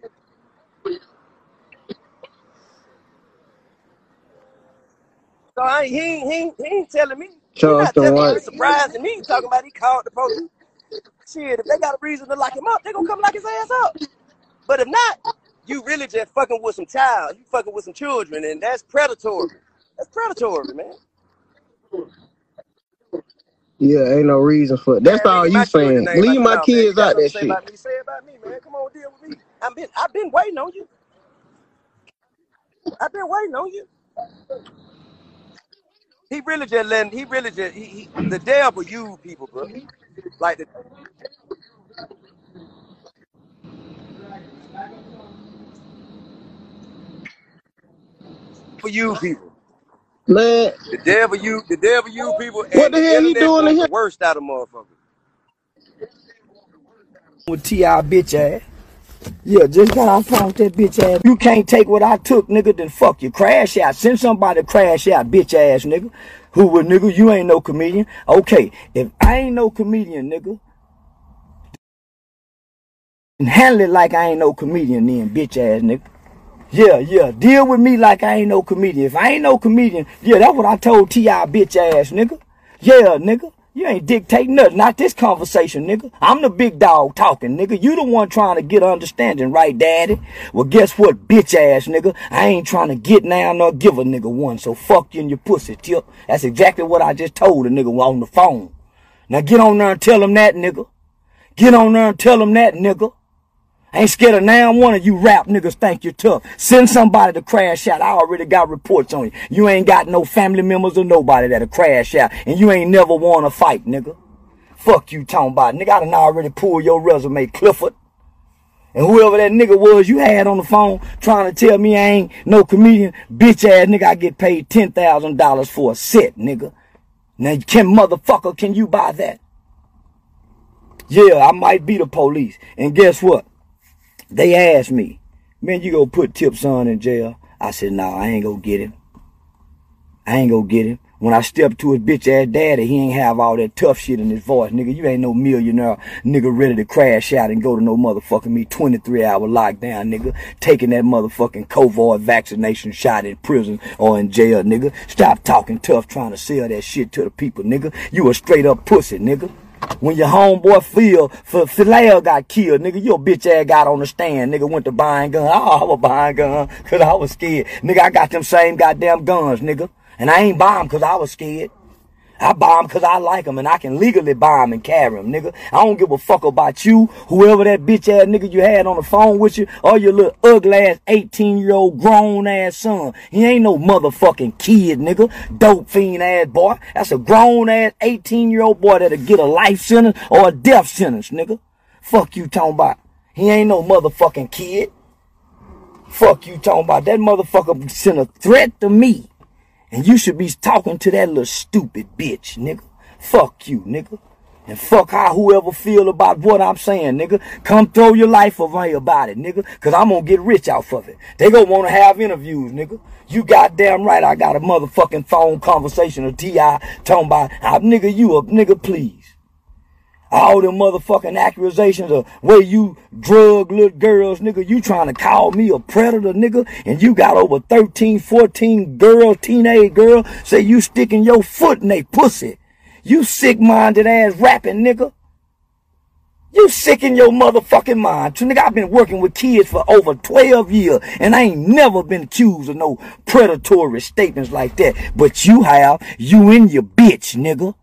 Speaker 8: So I, he, ain't- he, ain't- he ain't telling me. He not telling me.
Speaker 12: White.
Speaker 8: It's surprising me. Talking about he called the police. Shit, if they got a reason to lock him up, they gonna come lock his ass up. But if not, you really just fucking with some child. You fucking with some children, and that's predatory. That's predatory, man.
Speaker 12: Yeah, ain't no reason for it. That's
Speaker 8: Man,
Speaker 12: all
Speaker 8: leave
Speaker 12: you
Speaker 8: my children
Speaker 12: saying.
Speaker 8: name out
Speaker 12: Leave
Speaker 8: your
Speaker 12: my
Speaker 8: mouth, man.
Speaker 12: Kids
Speaker 8: got
Speaker 12: out
Speaker 8: something
Speaker 12: that
Speaker 8: to say
Speaker 12: shit.
Speaker 8: about me? Say it about me, man. Come on, deal with me. I've been, I've been waiting on you. I've been waiting on you. He really just letting. He really just. He, he the devil you people, bro. Like the for you people.
Speaker 12: Man,
Speaker 8: The devil use the devil use people,
Speaker 12: what
Speaker 8: and
Speaker 12: the
Speaker 8: the
Speaker 12: hell he
Speaker 8: internet
Speaker 12: doing to
Speaker 8: want the
Speaker 12: him?
Speaker 8: worst out of motherfuckers.
Speaker 2: with T.I. bitch ass. Yeah, just got off phone with that bitch ass. You can't take what I took, nigga, then fuck you. Crash out. Send somebody to crash out, bitch ass nigga. Who would nigga? You ain't no comedian. Okay, if I ain't no comedian, nigga, then handle it like I ain't no comedian then, bitch ass nigga. Yeah, yeah. Deal with me like I ain't no comedian. If I ain't no comedian, yeah, that's what I told T.I. bitch ass nigga. Yeah, nigga. You ain't dictating nothing. Not this conversation, nigga. I'm the big dog talking, nigga. You the one trying to get understanding, right, daddy? Well, guess what, bitch ass nigga? I ain't trying to get now nor give a nigga one. So fuck you and your pussy, tip. That's exactly what I just told a nigga on the phone. Now get on there and tell him that, nigga. Get on there and tell him that, nigga. Ain't scared of now one of you rap niggas think you're tough. Send somebody to crash out. I already got reports on you. You ain't got no family members or nobody that'll crash out. And you ain't never won a fight, nigga. Fuck you talking about. Nigga, I done already pulled your resume, Clifford. And whoever that nigga was you had on the phone trying to tell me I ain't no comedian, bitch ass nigga, I get paid $10,000 for a set, nigga. Now, can motherfucker, can you buy that? Yeah, I might be the police. And guess what? They asked me, man, you gonna put Tip's Son in jail? I said, nah, I ain't gonna get him. I ain't gonna get him. When I stepped to his bitch ass daddy, he ain't have all that tough shit in his voice. Nigga, you ain't no millionaire nigga ready to crash out and go to no motherfucking me 23 hour lockdown, nigga. Taking that motherfucking COVID vaccination shot in prison or in jail, nigga. Stop talking tough trying to sell that shit to the people, nigga. You a straight up pussy, nigga. When your homeboy Phil, for Philant got killed, nigga, your bitch ass got on the stand, nigga, went to buying gun. [LAUGHS] Oh, I was buying gun, cause I was scared. Nigga, I got them same goddamn guns, nigga. And I ain't buy 'em cause I was scared. I buy 'em cause I like them and I can legally buy 'em and carry them, nigga. I don't give a fuck about you, whoever that bitch ass nigga you had on the phone with you, or your little ugly ass 18 year old grown ass son. He ain't no motherfucking kid, nigga. Dope fiend ass boy. That's a grown ass 18 year old boy that'll get a life sentence or a death sentence, nigga. Fuck you talking about. He ain't no motherfucking kid. Fuck you talking about. That motherfucker sent a threat to me. And you should be talking to that little stupid bitch, nigga. Fuck you, nigga. And fuck how whoever feel about what I'm saying, nigga. Come throw your life away about it, nigga. Cause I'm gonna get rich off of it. They gonna wanna have interviews, nigga. You goddamn right I got a motherfucking phone conversation with T.I. talking about, nigga, you a nigga, please. All them motherfucking accusations of where you drug little girls, nigga. You trying to call me a predator, nigga. And you got over 13, 14 girls, teenage girls, say you sticking your foot in they pussy. You sick-minded ass rapping, nigga. You sick in your motherfucking mind. Nigga, I've been working with kids for over 12 years, and I ain't never been accused of no predatory statements like that. But you have. You and your bitch, nigga.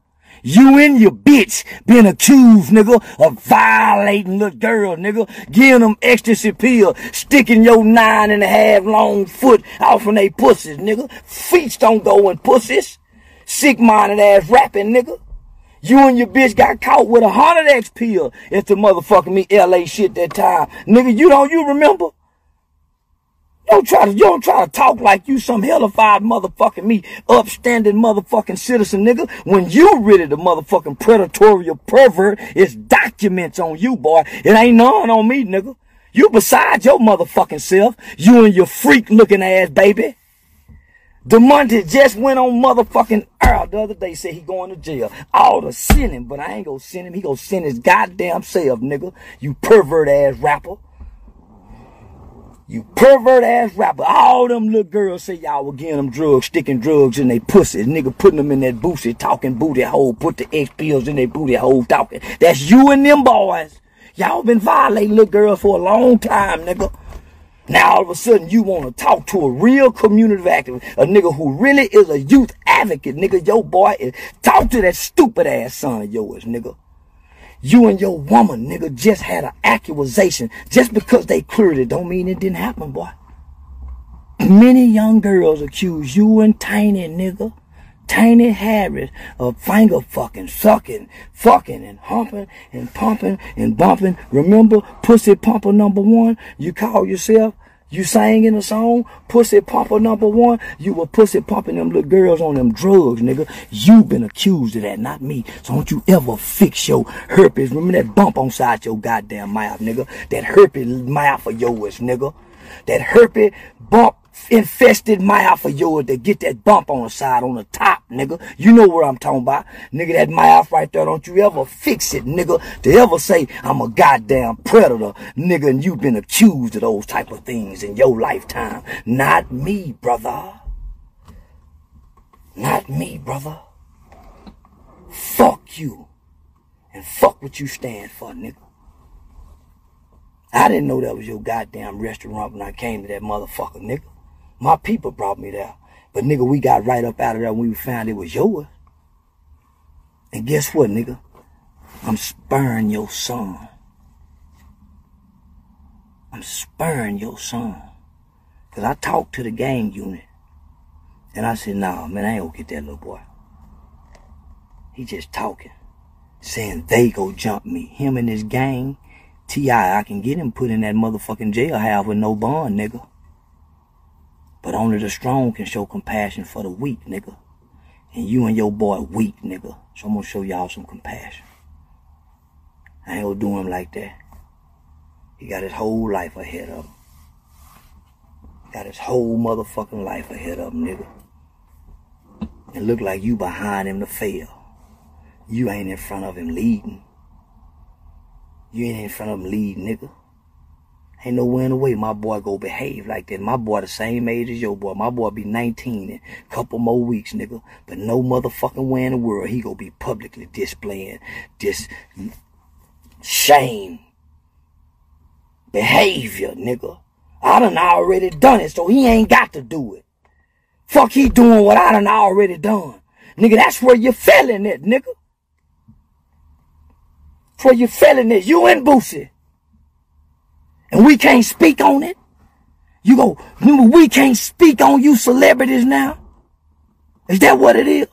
Speaker 2: You and your bitch been accused, nigga, of violating little girl, nigga, giving them ecstasy pill, sticking your nine and a half long foot off in they pussies, nigga. Feet don't go in pussies. Sick-minded ass rapping, nigga. You and your bitch got caught with a hundred X pill at the motherfucking me LA shit that time. Nigga, you don't you remember? Don't try to, you don't try to talk like you some hellified motherfucking me, upstanding motherfucking citizen, nigga. When you really the motherfucking predatorial pervert, it's documents on you, boy. It ain't none on me, nigga. You beside your motherfucking self. You and your freak looking ass, baby. DeMonte just went on motherfucking Earl the other day, said he going to jail. All to send him, but I ain't gonna send him. He gonna send his goddamn self, nigga. You pervert ass rapper. You pervert ass rapper. All them little girls say y'all were getting them drugs, sticking drugs in their pussies. Nigga putting them in that booty, talking booty hole, put the X pills in their booty hole, talking. That's you and them boys. Y'all been violating little girls for a long time, nigga. Now all of a sudden you want to talk to a real community activist, a nigga who really is a youth advocate, nigga. Your boy is talk to that stupid ass son of yours, nigga. You and your woman, nigga, just had an accusation. Just because they cleared it don't mean it didn't happen, boy. Many young girls accuse you and Tiny, nigga, Tiny Harris of finger fucking, sucking, fucking, and humping, and pumping, and bumping. Remember Pussy Pumper number one? You call yourself? You sang in a song, Pussy Pumper number one. You were pussy pumping them little girls on them drugs, nigga. You been accused of that, not me. So don't you ever fix your herpes. Remember that bump on side your goddamn mouth, nigga. That herpes mouth of yours, nigga. That herpes bump infested mouth of yours that get that bump on the side, on the top, nigga. You know what I'm talking about. Nigga, that mouth right there, don't you ever fix it, nigga. To ever say, I'm a goddamn predator, nigga, and you've been accused of those type of things in your lifetime. Not me, brother. Not me, brother. Fuck you. And fuck what you stand for, nigga. I didn't know that was your goddamn restaurant when I came to that motherfucker, nigga. My people brought me there. But nigga, we got right up out of there when we found it was yours. And guess what, nigga? I'm spurring your son. I'm spurring your son. Cause I talked to the gang unit. And I said, nah, man, I ain't gonna get that little boy. He just talking. Saying they go jump me. Him and his gang. T.I., I can get him put in that motherfucking jailhouse with no bond, nigga. But only the strong can show compassion for the weak, nigga. And you and your boy weak, nigga. So I'm gonna show y'all some compassion. I ain't gonna do him like that. He got his whole life ahead of him. Got his whole motherfucking life ahead of him, nigga. It look like you behind him to fail. You ain't in front of him leading. You ain't in front of him leading, nigga. Ain't no way in the way my boy go behave like that. My boy the same age as your boy. My boy be 19 in a couple more weeks, nigga. But no motherfucking way in the world he gonna be publicly displaying this shame behavior, nigga. I done already done it, so he ain't got to do it. Fuck he doing what I done already done. Nigga, that's where you're feeling it, nigga. That's where you're feeling it. You and Boosie and we can't speak on it. You go, remember, we can't speak on you celebrities now. Is that what it is?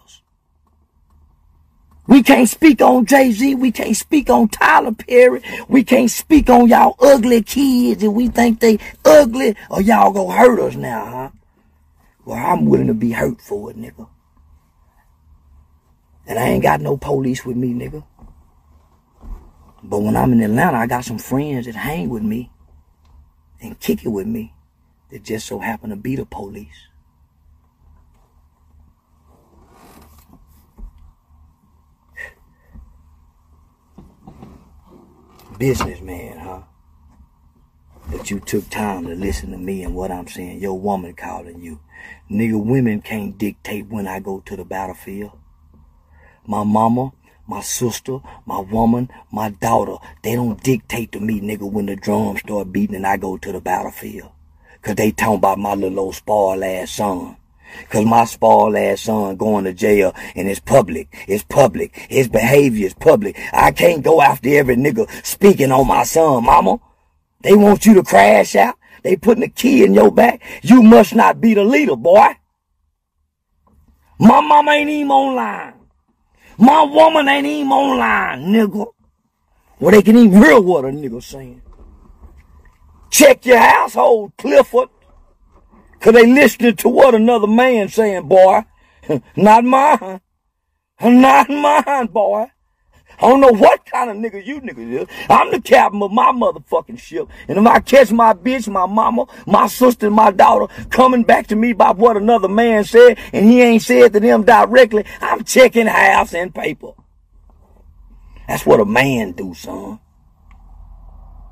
Speaker 2: We can't speak on Jay-Z. We can't speak on Tyler Perry. We can't speak on y'all ugly kids and we think they ugly or y'all gonna hurt us now, huh? Well, I'm willing to be hurt for it, nigga. And I ain't got no police with me, nigga. But when I'm in Atlanta, I got some friends that hang with me and kick it with me that just so happen to be the police. Businessman, huh? But you took time to listen to me and what I'm saying. Your woman calling you. Nigga, women can't dictate when I go to the battlefield. My mama, my sister, my woman, my daughter, they don't dictate to me, nigga, when the drums start beating and I go to the battlefield. Cause they talking about my little old spoiled ass son. Cause my spoiled ass son going to jail and it's public. It's public. His behavior is public. I can't go after every nigga speaking on my son, mama. They want you to crash out. They putting a key in your back. You must not be the leader, boy. My mama ain't even online. My woman ain't even online, nigga. Well, they can even hear what a nigga saying. Check your household, Clifford. Cause they listening to what another man saying, boy. [LAUGHS] Not mine. Not mine, boy. I don't know what kind of nigga you niggas is. I'm the captain of my motherfucking ship. And if I catch my bitch, my mama, my sister, my daughter coming back to me by what another man said, and he ain't said to them directly, I'm checking house and paper. That's what a man do, son.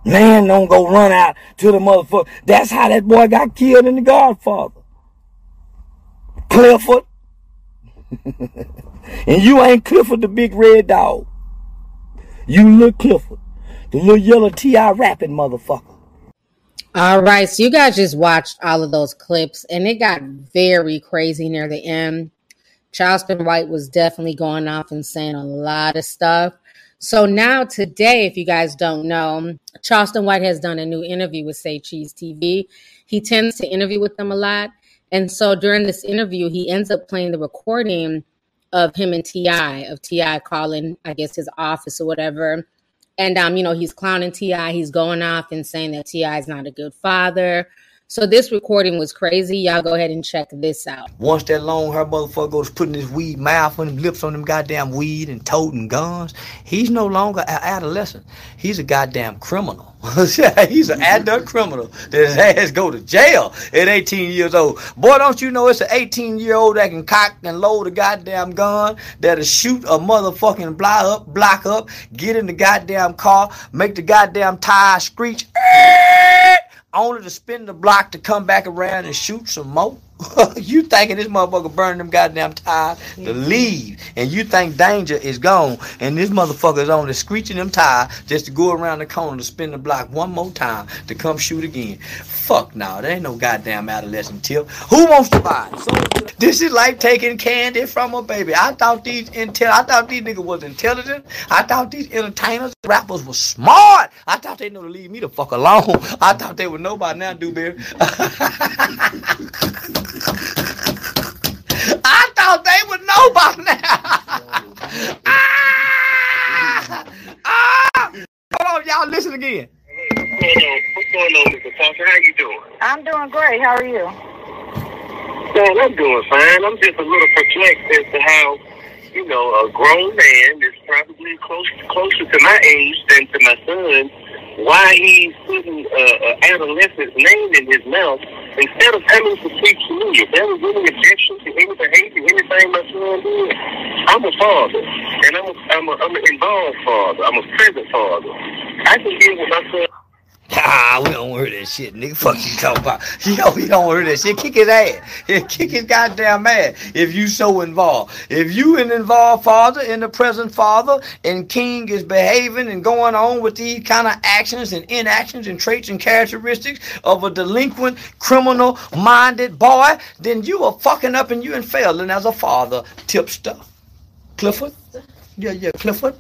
Speaker 2: Man don't go run out to the motherfucker. That's how that boy got killed in The Godfather. Clifford. [LAUGHS] and you ain't Clifford the big red dog. You look Clifford. The little yellow T.I. rapping motherfucker.
Speaker 1: All right, so you guys just watched all of those clips, and it got very crazy near the end. Charleston White was definitely going off and saying a lot of stuff. So now today, if you guys don't know, Charleston White has done a new interview with Say Cheese TV. He tends to interview with them a lot. And so during this interview, he ends up playing the recording of him and T.I., of T.I. calling, I guess, his office or whatever. And um, you know, he's clowning T.I., he's going off and saying that T.I. is not a good father. So this recording was crazy. Y'all go ahead and check this out.
Speaker 2: Once that long hair motherfucker goes putting his weed mouth on them lips on them goddamn weed and toting guns, he's no longer an adolescent. He's a goddamn criminal. [LAUGHS] he's an adult [LAUGHS] criminal that his ass go to jail at 18 years old. Boy, don't you know it's an 18 year old that can cock and load a goddamn gun, that'll shoot a motherfucking block up, block up, get in the goddamn car, make the goddamn tire screech [LAUGHS] only to spin the block to come back around and shoot some more? [LAUGHS] you thinking this motherfucker burning them goddamn tires to mm-hmm. leave, and you think danger is gone, and this motherfucker is only screeching them tires just to go around the corner to spin the block one more time to come shoot again. Fuck no, there ain't no goddamn adolescent tip. Who wants to buy it? So, this is like taking candy from a baby. I thought these intel, I thought these niggas was intelligent. I thought these entertainers, rappers was smart. I thought they know to leave me the fuck alone. I thought they would know by now. I thought [LAUGHS] they would know by now. [LAUGHS] ah! Ah! Hold on, y'all listen again.
Speaker 13: What's going on, Mr. Foster? How you doing?
Speaker 14: I'm doing great. How are you?
Speaker 13: Man, I'm doing fine. I'm just a little perplexed as to how, you know, a grown man is probably close closer to my age than to my son why he's putting uh, uh, adolescent's name in his mouth instead of coming to speak to me. If there was any objection to any behavior, anything my son did, I'm a father, and I'm a, I'm a, I'm an involved father. I'm a present father. I can deal with my son.
Speaker 2: Ah, we don't hear that shit, nigga. Fuck you talking about. [LAUGHS] Yo, we don't hear that shit. Kick his ass. [LAUGHS] Kick his goddamn ass if you so involved. If you an involved father in the present father and King is behaving and going on with these kind of actions and inactions and traits and characteristics of a delinquent, criminal minded boy, then you are fucking up and you and failing as a father. Tipster. Clifford? Yeah, yeah, Clifford.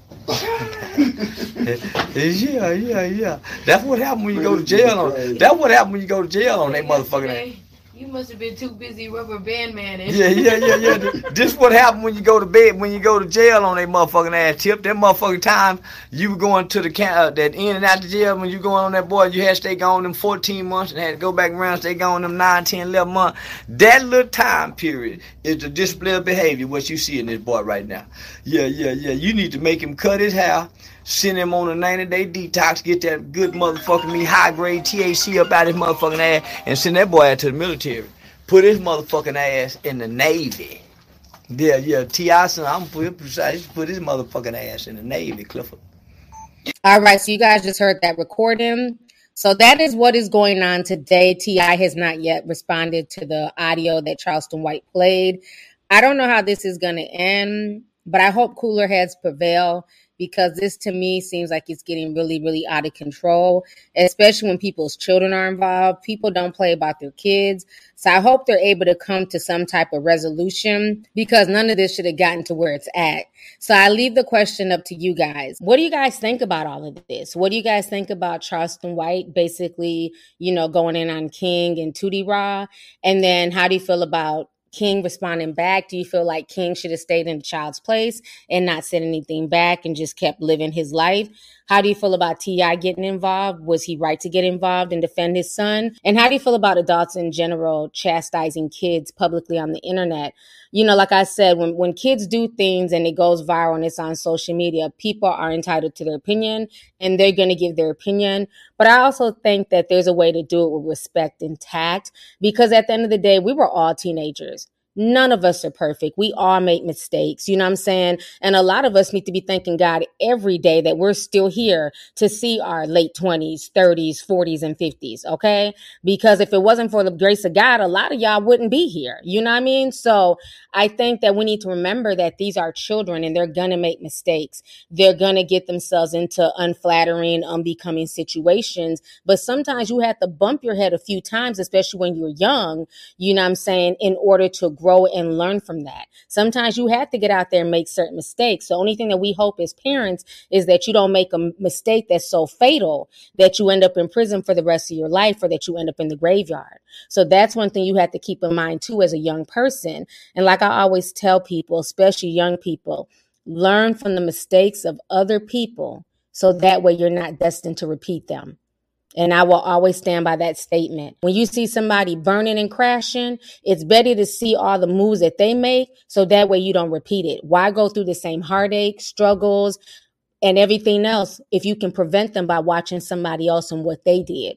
Speaker 2: Yeah, yeah, yeah. That's what happened when you go to jail on. That's what happened when you go to jail on that motherfucking ass.
Speaker 7: You must have been too busy rubber band man.
Speaker 2: Yeah, yeah, yeah, yeah. [LAUGHS] this what happened when you go to bed, when you go to jail on that motherfucking ass tip. That motherfucking time you were going to the uh, that in and out the jail when you going on that boy, you had to stay gone them 14 months and had to go back around, stay gone them 9, 10, 11 months. That little time period is the display of behavior, what you see in this boy right now. Yeah, yeah, yeah. You need to make him cut his hair send him on a 90 day detox, get that good motherfucking me high grade THC up out his motherfucking ass, and send that boy out to the military. Put his motherfucking ass in the Navy. Yeah, yeah, T.I. I'm precise. Put his motherfucking ass in the Navy, Clifford.
Speaker 1: All right, so you guys just heard that recording. So that is what is going on today. T.I. has not yet responded to the audio that Charleston White played. I don't know how this is going to end, but I hope cooler heads prevail because this to me seems like it's getting really, really out of control, especially when people's children are involved. People don't play about their kids. So I hope they're able to come to some type of resolution because none of this should have gotten to where it's at. So I leave the question up to you guys. What do you guys think about all of this? What do you guys think about Charleston White basically, you know, going in on King and Tootie Raww? And then how do you feel about King responding back? Do you feel like King should have stayed in the child's place and not said anything back and just kept living his life? How do you feel about T.I. getting involved? Was he right to get involved and defend his son? And how do you feel about adults in general chastising kids publicly on the internet? You know, like I said, when, when kids do things and it goes viral and it's on social media, people are entitled to their opinion and they're going to give their opinion. But I also think that there's a way to do it with respect and tact because at the end of the day, we were all teenagers. None of us are perfect. We all make mistakes. You know what I'm saying? And a lot of us need to be thanking God every day that we're still here to see our late 20s, 30s, 40s, and 50s. Okay. Because if it wasn't for the grace of God, a lot of y'all wouldn't be here. You know what I mean? So I think that we need to remember that these are children and they're going to make mistakes. They're going to get themselves into unflattering, unbecoming situations. But sometimes you have to bump your head a few times, especially when you're young, you know what I'm saying, in order to grow and learn from that. Sometimes you have to get out there and make certain mistakes. The only thing that we hope as parents is that you don't make a mistake that's so fatal that you end up in prison for the rest of your life or that you end up in the graveyard. So that's one thing you have to keep in mind too as a young person. And like I always tell people, especially young people, learn from the mistakes of other people so that way you're not destined to repeat them. And I will always stand by that statement. When you see somebody burning and crashing, it's better to see all the moves that they make so that way you don't repeat it. Why go through the same heartache, struggles, and everything else if you can prevent them by watching somebody else and what they did?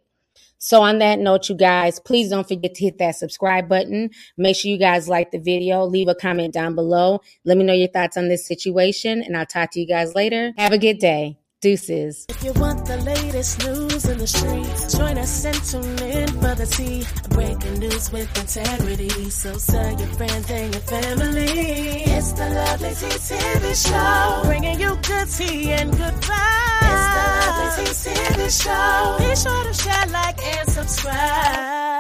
Speaker 1: So on that note, you guys, please don't forget to hit that subscribe button. Make sure you guys like the video. Leave a comment down below. Let me know your thoughts on this situation and I'll talk to you guys later. Have a good day. Deuces.
Speaker 15: If you want the latest news in the streets, join us and tune in for the tea. Breaking news with integrity. So tell your friends and your family. It's the Lovely Tea TV Show. Bringing you good tea and good vibes. It's the Lovely Tea TV Show. Be sure to share, like, and subscribe.